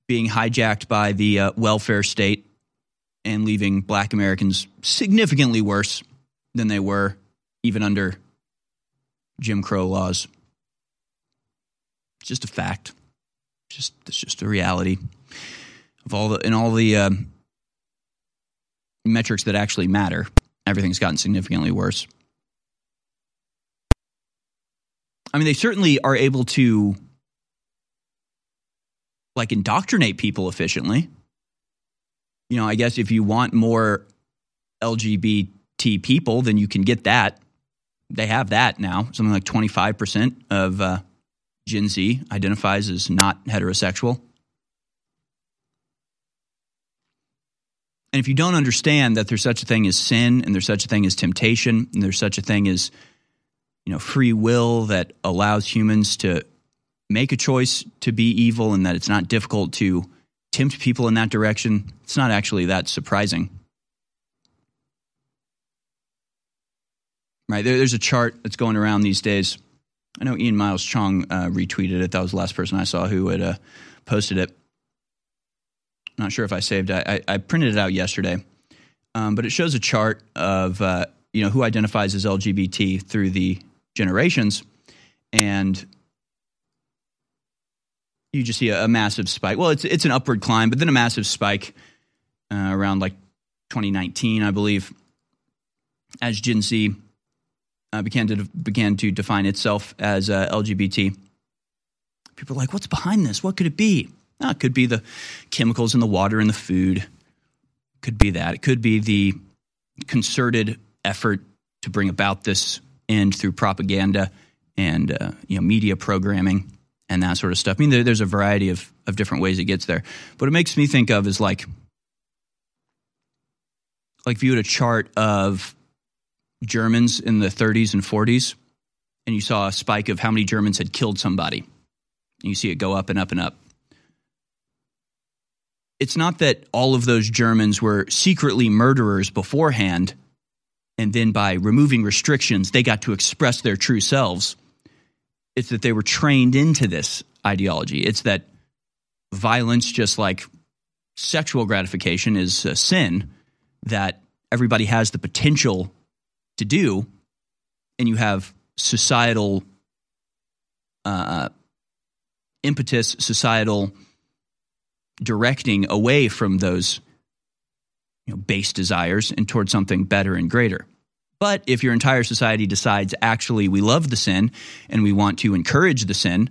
being hijacked by the uh, welfare state and leaving black Americans significantly worse than they were even under Jim Crow laws. It's just a fact. Just it's just a reality of all the in all the um, metrics that actually matter. Everything's gotten significantly worse. I mean, they certainly are able to like indoctrinate people efficiently. You know, I guess if you want more LGBT people, then you can get that they have that now. Something like 25% of uh, Gen Z identifies as not heterosexual. And if you don't understand that there's such a thing as sin and there's such a thing as temptation and there's such a thing as you know free will that allows humans to make a choice to be evil and that it's not difficult to tempt people in that direction, it's not actually that surprising. Right. There, there's a chart that's going around these days. I know Ian Miles Cheong uh, retweeted it. That was the last person I saw who had uh, posted it. Not sure if I saved it. I, I printed it out yesterday. Um, but it shows a chart of uh, you know who identifies as LGBT through the generations, and you just see a, a massive spike. Well, it's it's an upward climb, but then a massive spike uh, around like 2019, I believe, as Gen Z uh, began to began to define itself as uh, LGBT. People are like, "What's behind this? What could it be?" No, it could be the chemicals in the water and the food. Could be that. It could be the concerted effort to bring about this end through propaganda and uh, you know media programming and that sort of stuff. I mean, there, there's a variety of of different ways it gets there. What it makes me think of is like like if you had a chart of Germans in the 30s and 40s, and you saw a spike of how many Germans had killed somebody. And you see it go up and up and up. It's not that all of those Germans were secretly murderers beforehand, and then by removing restrictions, they got to express their true selves. It's that they were trained into this ideology. It's that violence, just like sexual gratification, is a sin that everybody has the potential to do, and you have societal uh, impetus, societal directing away from those you know, base desires and towards something better and greater. But if your entire society decides actually we love the sin and we want to encourage the sin,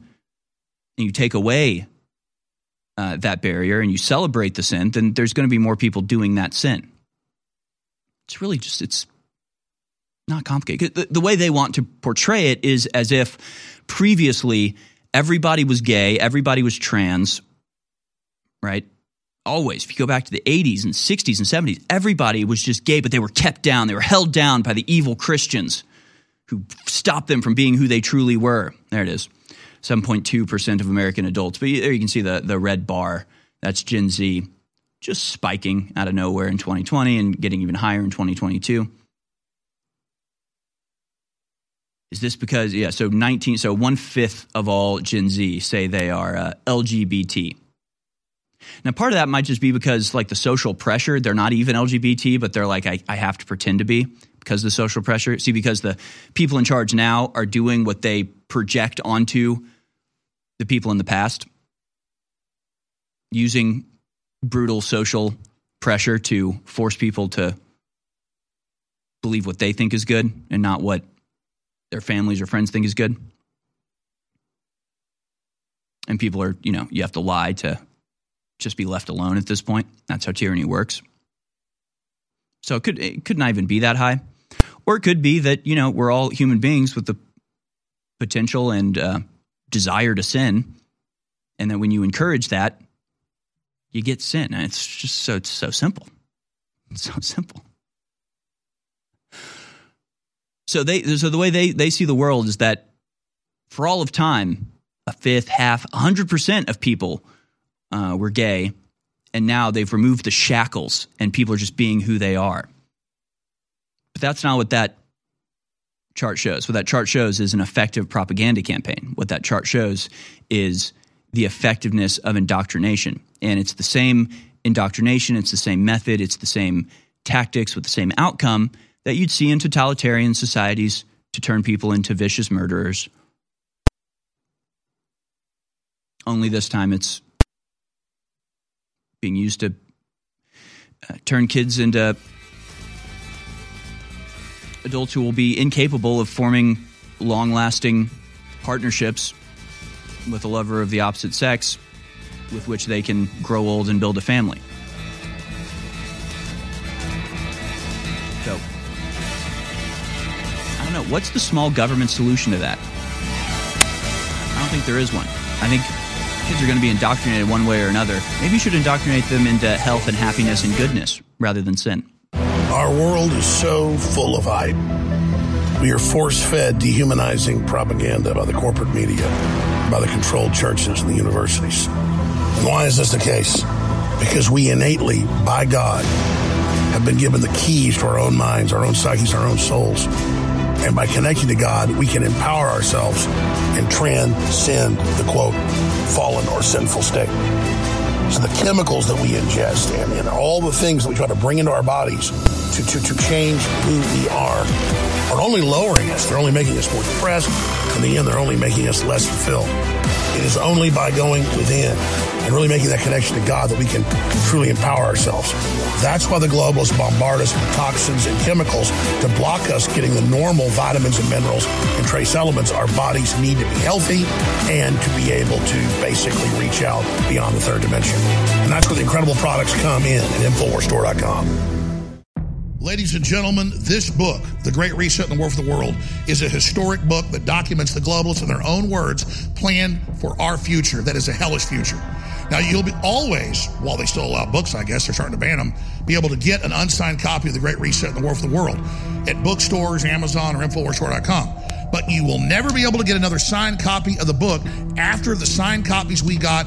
and you take away uh, that barrier and you celebrate the sin, then there's going to be more people doing that sin. It's really just it's not complicated. The, the way they want to portray it is as if previously everybody was gay, everybody was trans, right? Always. If you go back to the 80s and 60s and 70s, everybody was just gay, but they were kept down. They were held down by the evil Christians who stopped them from being who they truly were. There it is. 7.2% of American adults. But there you can see the, the red bar. That's Gen Z just spiking out of nowhere in 2020 and getting even higher in 2022. Is this because, yeah, so 19, so one fifth of all Gen Z say they are uh, LGBT. Now, part of that might just be because, like, the social pressure, they're not even LGBT, but they're like, I, I have to pretend to be because of the social pressure. See, because the people in charge now are doing what they project onto the people in the past, using brutal social pressure to force people to believe what they think is good and not what their families or friends think is good. And people are, you know, you have to lie to just be left alone at this point. That's how tyranny works. So it could it could not even be that high, or it could be that you know we're all human beings with the potential and uh, desire to sin, and that when you encourage that, you get sin. And it's just so it's so simple. It's so simple. So they so the way they they see the world is that for all of time, a fifth, half, hundred percent of people uh, were gay, and now they've removed the shackles, and people are just being who they are. But that's not what that chart shows. What that chart shows is an effective propaganda campaign. What that chart shows is the effectiveness of indoctrination. And it's the same indoctrination, it's the same method, it's the same tactics with the same outcome that you'd see in totalitarian societies to turn people into vicious murderers. Only this time it's being used to uh, turn kids into adults who will be incapable of forming long lasting partnerships with a lover of the opposite sex with which they can grow old and build a family. What's the small government solution to that? I don't think there is one. I think kids are going to be indoctrinated one way or another. Maybe you should indoctrinate them into health and happiness and goodness rather than sin. Our world is so full of hype. We are force fed dehumanizing propaganda by the corporate media, by the controlled churches and the universities. And why is this the case? Because we innately, by God, have been given the keys to our own minds, our own psyches, our own souls. And by connecting to God, we can empower ourselves and transcend the quote, fallen or sinful state. So the chemicals that we ingest and, and all the things that we try to bring into our bodies to, to, to change who we are are only lowering us. They're only making us more depressed. In the end, they're only making us less fulfilled. It is only by going within and really making that connection to God that we can truly empower ourselves. That's why the globalists bombard us with toxins and chemicals to block us getting the normal vitamins and minerals and trace elements our bodies need to be healthy and to be able to basically reach out beyond the third dimension. And that's where the incredible products come in at InfoWarsStore.com. Ladies and gentlemen, this book, The Great Reset and the War for the World, is a historic book that documents the globalists in their own words plan for our future that is a hellish future. Now, you'll be always, while they still allow books, I guess, they're starting to ban them, be able to get an unsigned copy of The Great Reset and the War for the World at bookstores, Amazon, or InfoWarsStore.com but you will never be able to get another signed copy of the book after the signed copies we got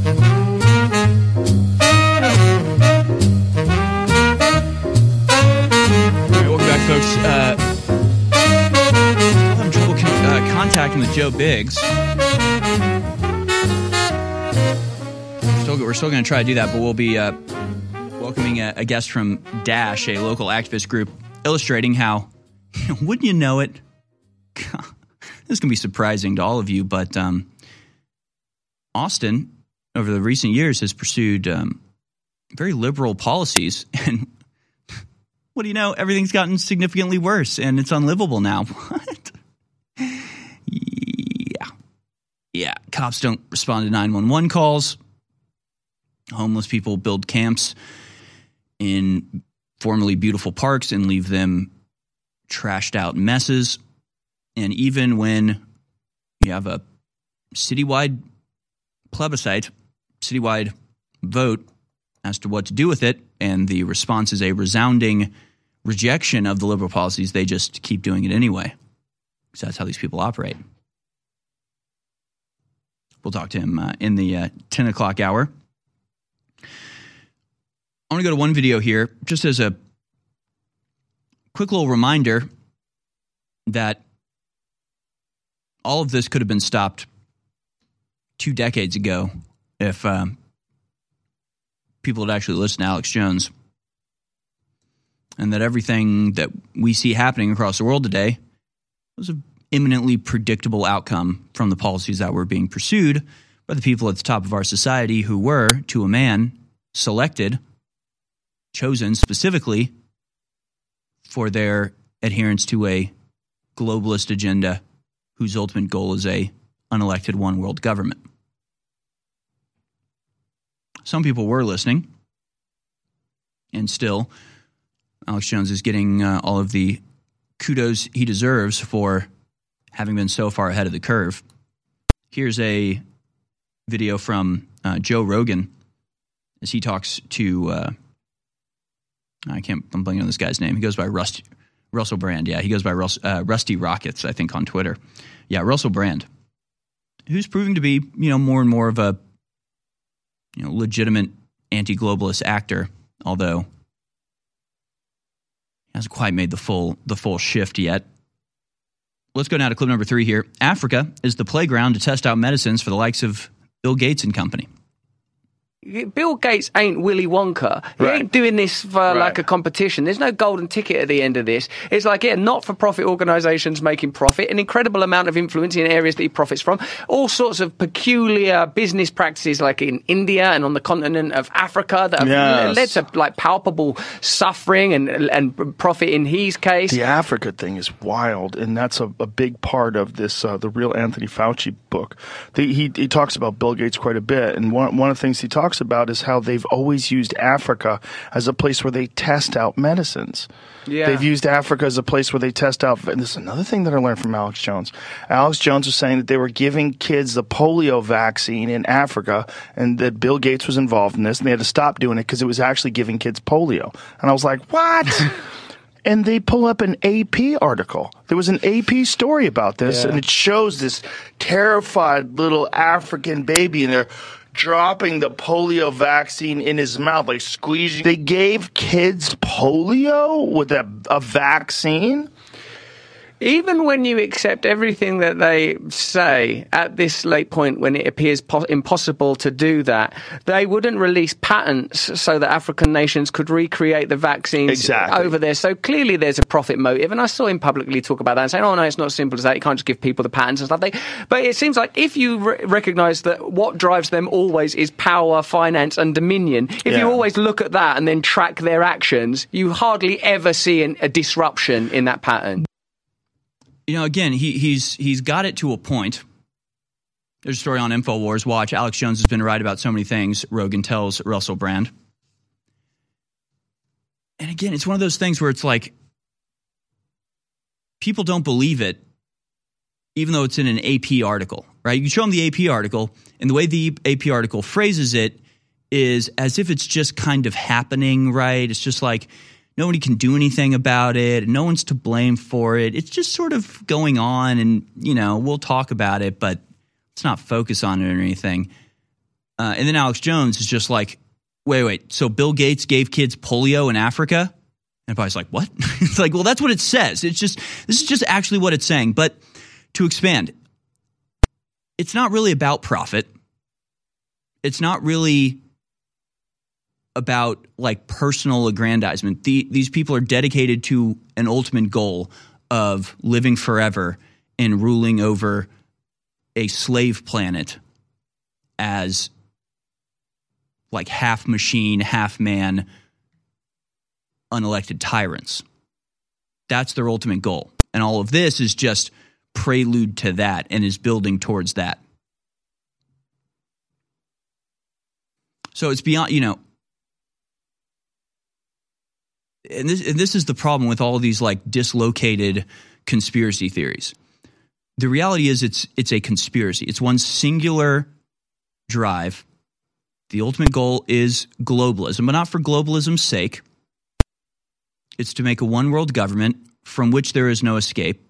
contacting with Joe Biggs. Still, we're still going to try to do that, but we'll be uh, welcoming a, a guest from Dash, a local activist group, illustrating how, wouldn't you know it, this is going to be surprising to all of you, but um, Austin, over the recent years, has pursued um, very liberal policies. And what do you know? Everything's gotten significantly worse and it's unlivable now. What? Yeah. Yeah. Cops don't respond to 911 calls. Homeless people build camps in formerly beautiful parks and leave them trashed out messes. And even when you have a citywide plebiscite, citywide vote as to what to do with it, and the response is a resounding rejection of the liberal policies, they just keep doing it anyway. Because that's how these people operate. We'll talk to him uh, in the uh, 10 o'clock hour. I want to go to one video here just as a quick little reminder that all of this could have been stopped two decades ago if um, people had actually listened to Alex Jones. And that everything that we see happening across the world today was an imminently predictable outcome from the policies that were being pursued by the people at the top of our society who were, to a man, selected, chosen specifically for their adherence to a globalist agenda whose ultimate goal is a unelected one world government. Some people were listening, and still, Alex Jones is getting uh, all of the kudos he deserves for having been so far ahead of the curve. Here's a video from uh, Joe Rogan as he talks to uh, I can't I'm blanking on this guy's name. He goes by Rust, Russell Brand. Yeah, he goes by Rus, uh, Rusty Rockets, I think, on Twitter. Yeah, Russell Brand, who's proving to be you know more and more of a you know legitimate anti-globalist actor, although hasn't quite made the full the full shift yet. Let's go now to clip number three here. Africa is the playground to test out medicines for the likes of Bill Gates and company. Bill Gates ain't Willy Wonka. He Right. ain't doing this for like a competition. There's no golden ticket at the end of this. It's like, yeah, not for profit organizations making profit, an incredible amount of influence in areas that he profits from, all sorts of peculiar business practices like in India and on the continent of Africa that have Yes. led to like palpable suffering and, and profit in his case. The Africa thing is wild, and that's a, a big part of this, uh, the real Anthony Fauci book. The, he, he talks about Bill Gates quite a bit, and one, one of the things he talks about is how they've always used Africa as a place where they test out medicines. Yeah. They've used Africa as a place where they test out. And this is another thing that I learned from Alex Jones. Alex Jones was saying that they were giving kids the polio vaccine in Africa, and that Bill Gates was involved in this, and they had to stop doing it because it was actually giving kids polio. And I was like, what? and they pull up an AP article. There was an AP story about this, Yeah. and it shows this terrified little African baby, and they're dropping the polio vaccine in his mouth, like squeezing. They gave kids polio with a, a vaccine. Even when you accept everything that they say at this late point when it appears po- impossible to do that, they wouldn't release patents so that African nations could recreate the vaccines Exactly. over there. So clearly there's a profit motive. And I saw him publicly talk about that and saying, oh no, it's not as simple as that. You can't just give people the patents and stuff. They, but it seems like if you re- recognize that what drives them always is power, finance, and dominion, if Yeah. you always look at that and then track their actions, you hardly ever see an, a disruption in that pattern. You know, again, he, he's he's got it to a point. There's a story on Infowars. Watch. Alex Jones has been right about so many things. Rogan tells Russell Brand. And again, it's one of those things where it's like people don't believe it even though it's in an AP article, right? You show them the AP article, and the way the AP article phrases it is as if it's just kind of happening, right? It's just like nobody can do anything about it, no one's to blame for it. It's just sort of going on, and you know, we'll talk about it, but let's not focus on it or anything. Uh, and then Alex Jones is just like, wait, wait. So Bill Gates gave kids polio in Africa? And everybody's like, what? it's like, well, that's what it says. It's just, this is just actually what it's saying. But to expand, it's not really about profit. It's not really about like personal aggrandizement. The, these people are dedicated to an ultimate goal of living forever and ruling over a slave planet as like half machine, half man, unelected tyrants. That's their ultimate goal. And all of this is just prelude to that and is building towards that. So it's beyond, you know, and this, and this is the problem with all these like dislocated conspiracy theories. The reality is it's it's a conspiracy. It's one singular drive. The ultimate goal is globalism, but not for globalism's sake. It's to make a one world government from which there is no escape,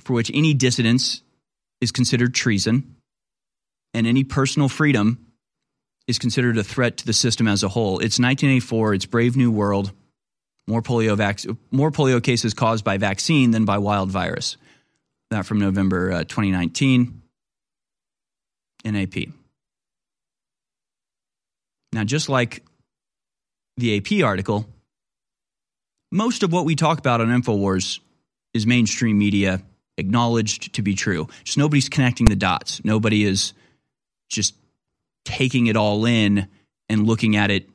for which any dissidence is considered treason, and any personal freedom is considered a threat to the system as a whole. It's 1984, it's Brave New World. More polio, vac- more polio cases caused by vaccine than by wild virus. That from November uh, 2019 NAP. Now, just like the AP article, most of what we talk about on InfoWars is mainstream media acknowledged to be true. Just nobody's connecting the dots. Nobody is just taking it all in and looking at it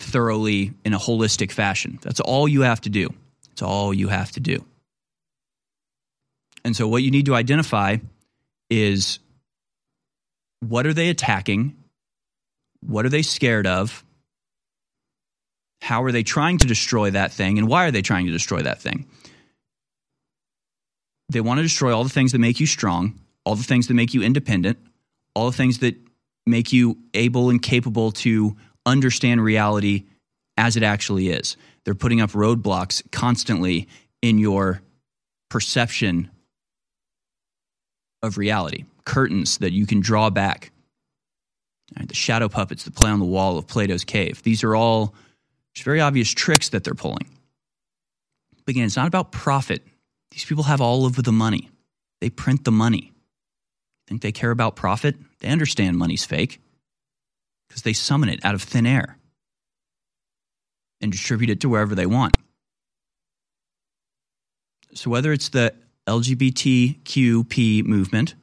thoroughly in a holistic fashion. That's all you have to do. It's all you have to do. And so, what you need to identify is what are they attacking? What are they scared of? How are they trying to destroy that thing? And why are they trying to destroy that thing? They want to destroy all the things that make you strong, all the things that make you independent, all the things that make you able and capable to understand reality as it actually is. They're putting up roadblocks constantly in your perception of reality, curtains that you can draw back. Right, the shadow puppets that play on the wall of Plato's cave. These are all very obvious tricks that they're pulling. But again, it's not about profit. These people have all of the money. They print the money. Think they care about profit? They understand money's fake because they summon it out of thin air and distribute it to wherever they want. So, whether it's the LGBTQP movement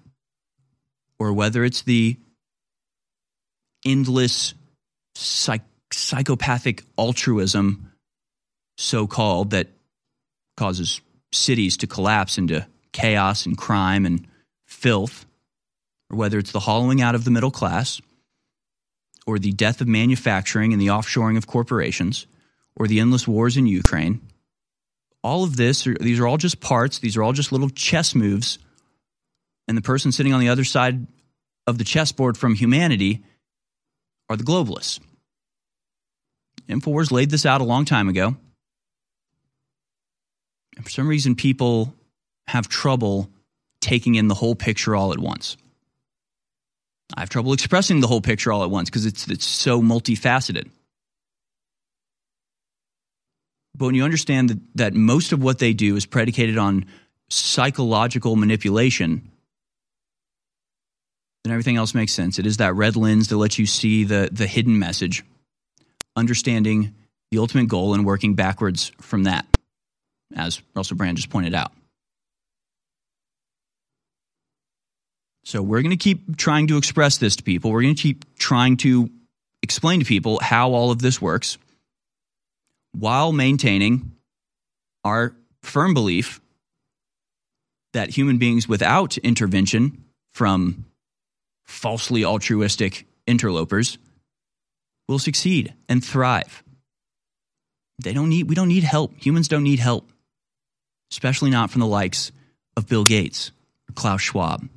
or whether it's the endless psych- psychopathic altruism, so called, that causes cities to collapse into chaos and crime and filth, or whether it's the hollowing out of the middle class, or the death of manufacturing and the offshoring of corporations, or the endless wars in Ukraine, all of this, these are all just parts, these are all just little chess moves. And the person sitting on the other side of the chessboard from humanity are the globalists. InfoWars laid this out a long time ago. And for some reason, people have trouble taking in the whole picture all at once. I have trouble expressing the whole picture all at once because it's, it's so multifaceted. But when you understand that, that most of what they do is predicated on psychological manipulation, then everything else makes sense. It is that red lens that lets you see the, the hidden message, understanding the ultimate goal and working backwards from that, as Russell Brand just pointed out. So we're going to keep trying to express this to people. We're going to keep trying to explain to people how all of this works while maintaining our firm belief that human beings without intervention from falsely altruistic interlopers will succeed and thrive. They don't need we don't need help. Humans don't need help. Especially not from the likes of Bill Gates or Klaus Schwab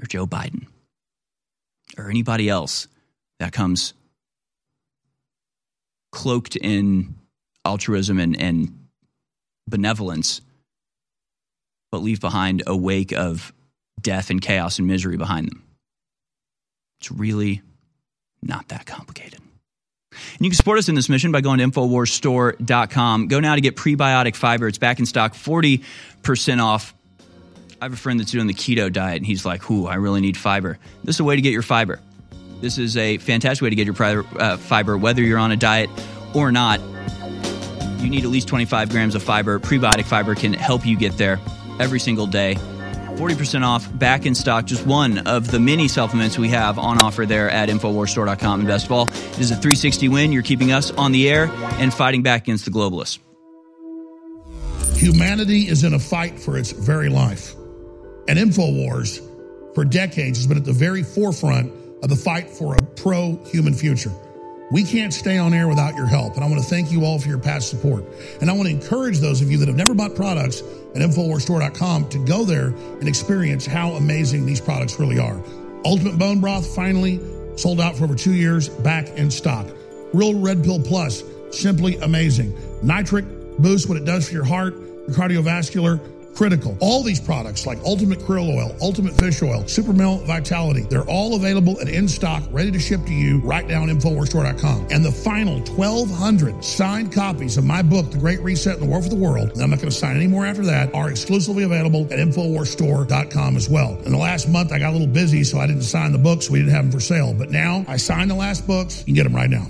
or Joe Biden or anybody else that comes cloaked in altruism and, and benevolence, but leave behind a wake of death and chaos and misery behind them. It's really not that complicated. And you can support us in this mission by going to InfoWarsStore.com. Go now to get prebiotic fiber. It's back in stock, 40% off. I have a friend that's doing the keto diet, and he's like, Ooh, I really need fiber. This is a way to get your fiber. This is a fantastic way to get your uh, fiber, whether you're on a diet or not. You need at least 25 grams of fiber. Prebiotic fiber can help you get there every single day. 40% off, back in stock. Just one of the many supplements we have on offer there at InfoWarsStore.com. And best of all, it is a 360 win. You're keeping us on the air and fighting back against the globalists. Humanity is in a fight for its very life. And InfoWars, for decades, has been at the very forefront of the fight for a pro human future. We can't stay on air without your help. And I want to thank you all for your past support. And I want to encourage those of you that have never bought products at InfoWarsStore.com to go there and experience how amazing these products really are. Ultimate Bone Broth finally sold out for over two years, back in stock. Real Red Pill Plus, simply amazing. Nitric Boost, what it does for your heart, your cardiovascular critical. All these products like Ultimate Krill Oil, Ultimate Fish Oil, Super Male Vitality, they're all available and in stock, ready to ship to you right now on InfoWarsStore.com. And the final 1,200 signed copies of my book, The Great Reset and the War for the World, and I'm not going to sign any more after that, are exclusively available at InfoWarsStore.com as well. In the last month, I got a little busy, so I didn't sign the books. We didn't have them for sale. But now I signed the last books. You can get them right now.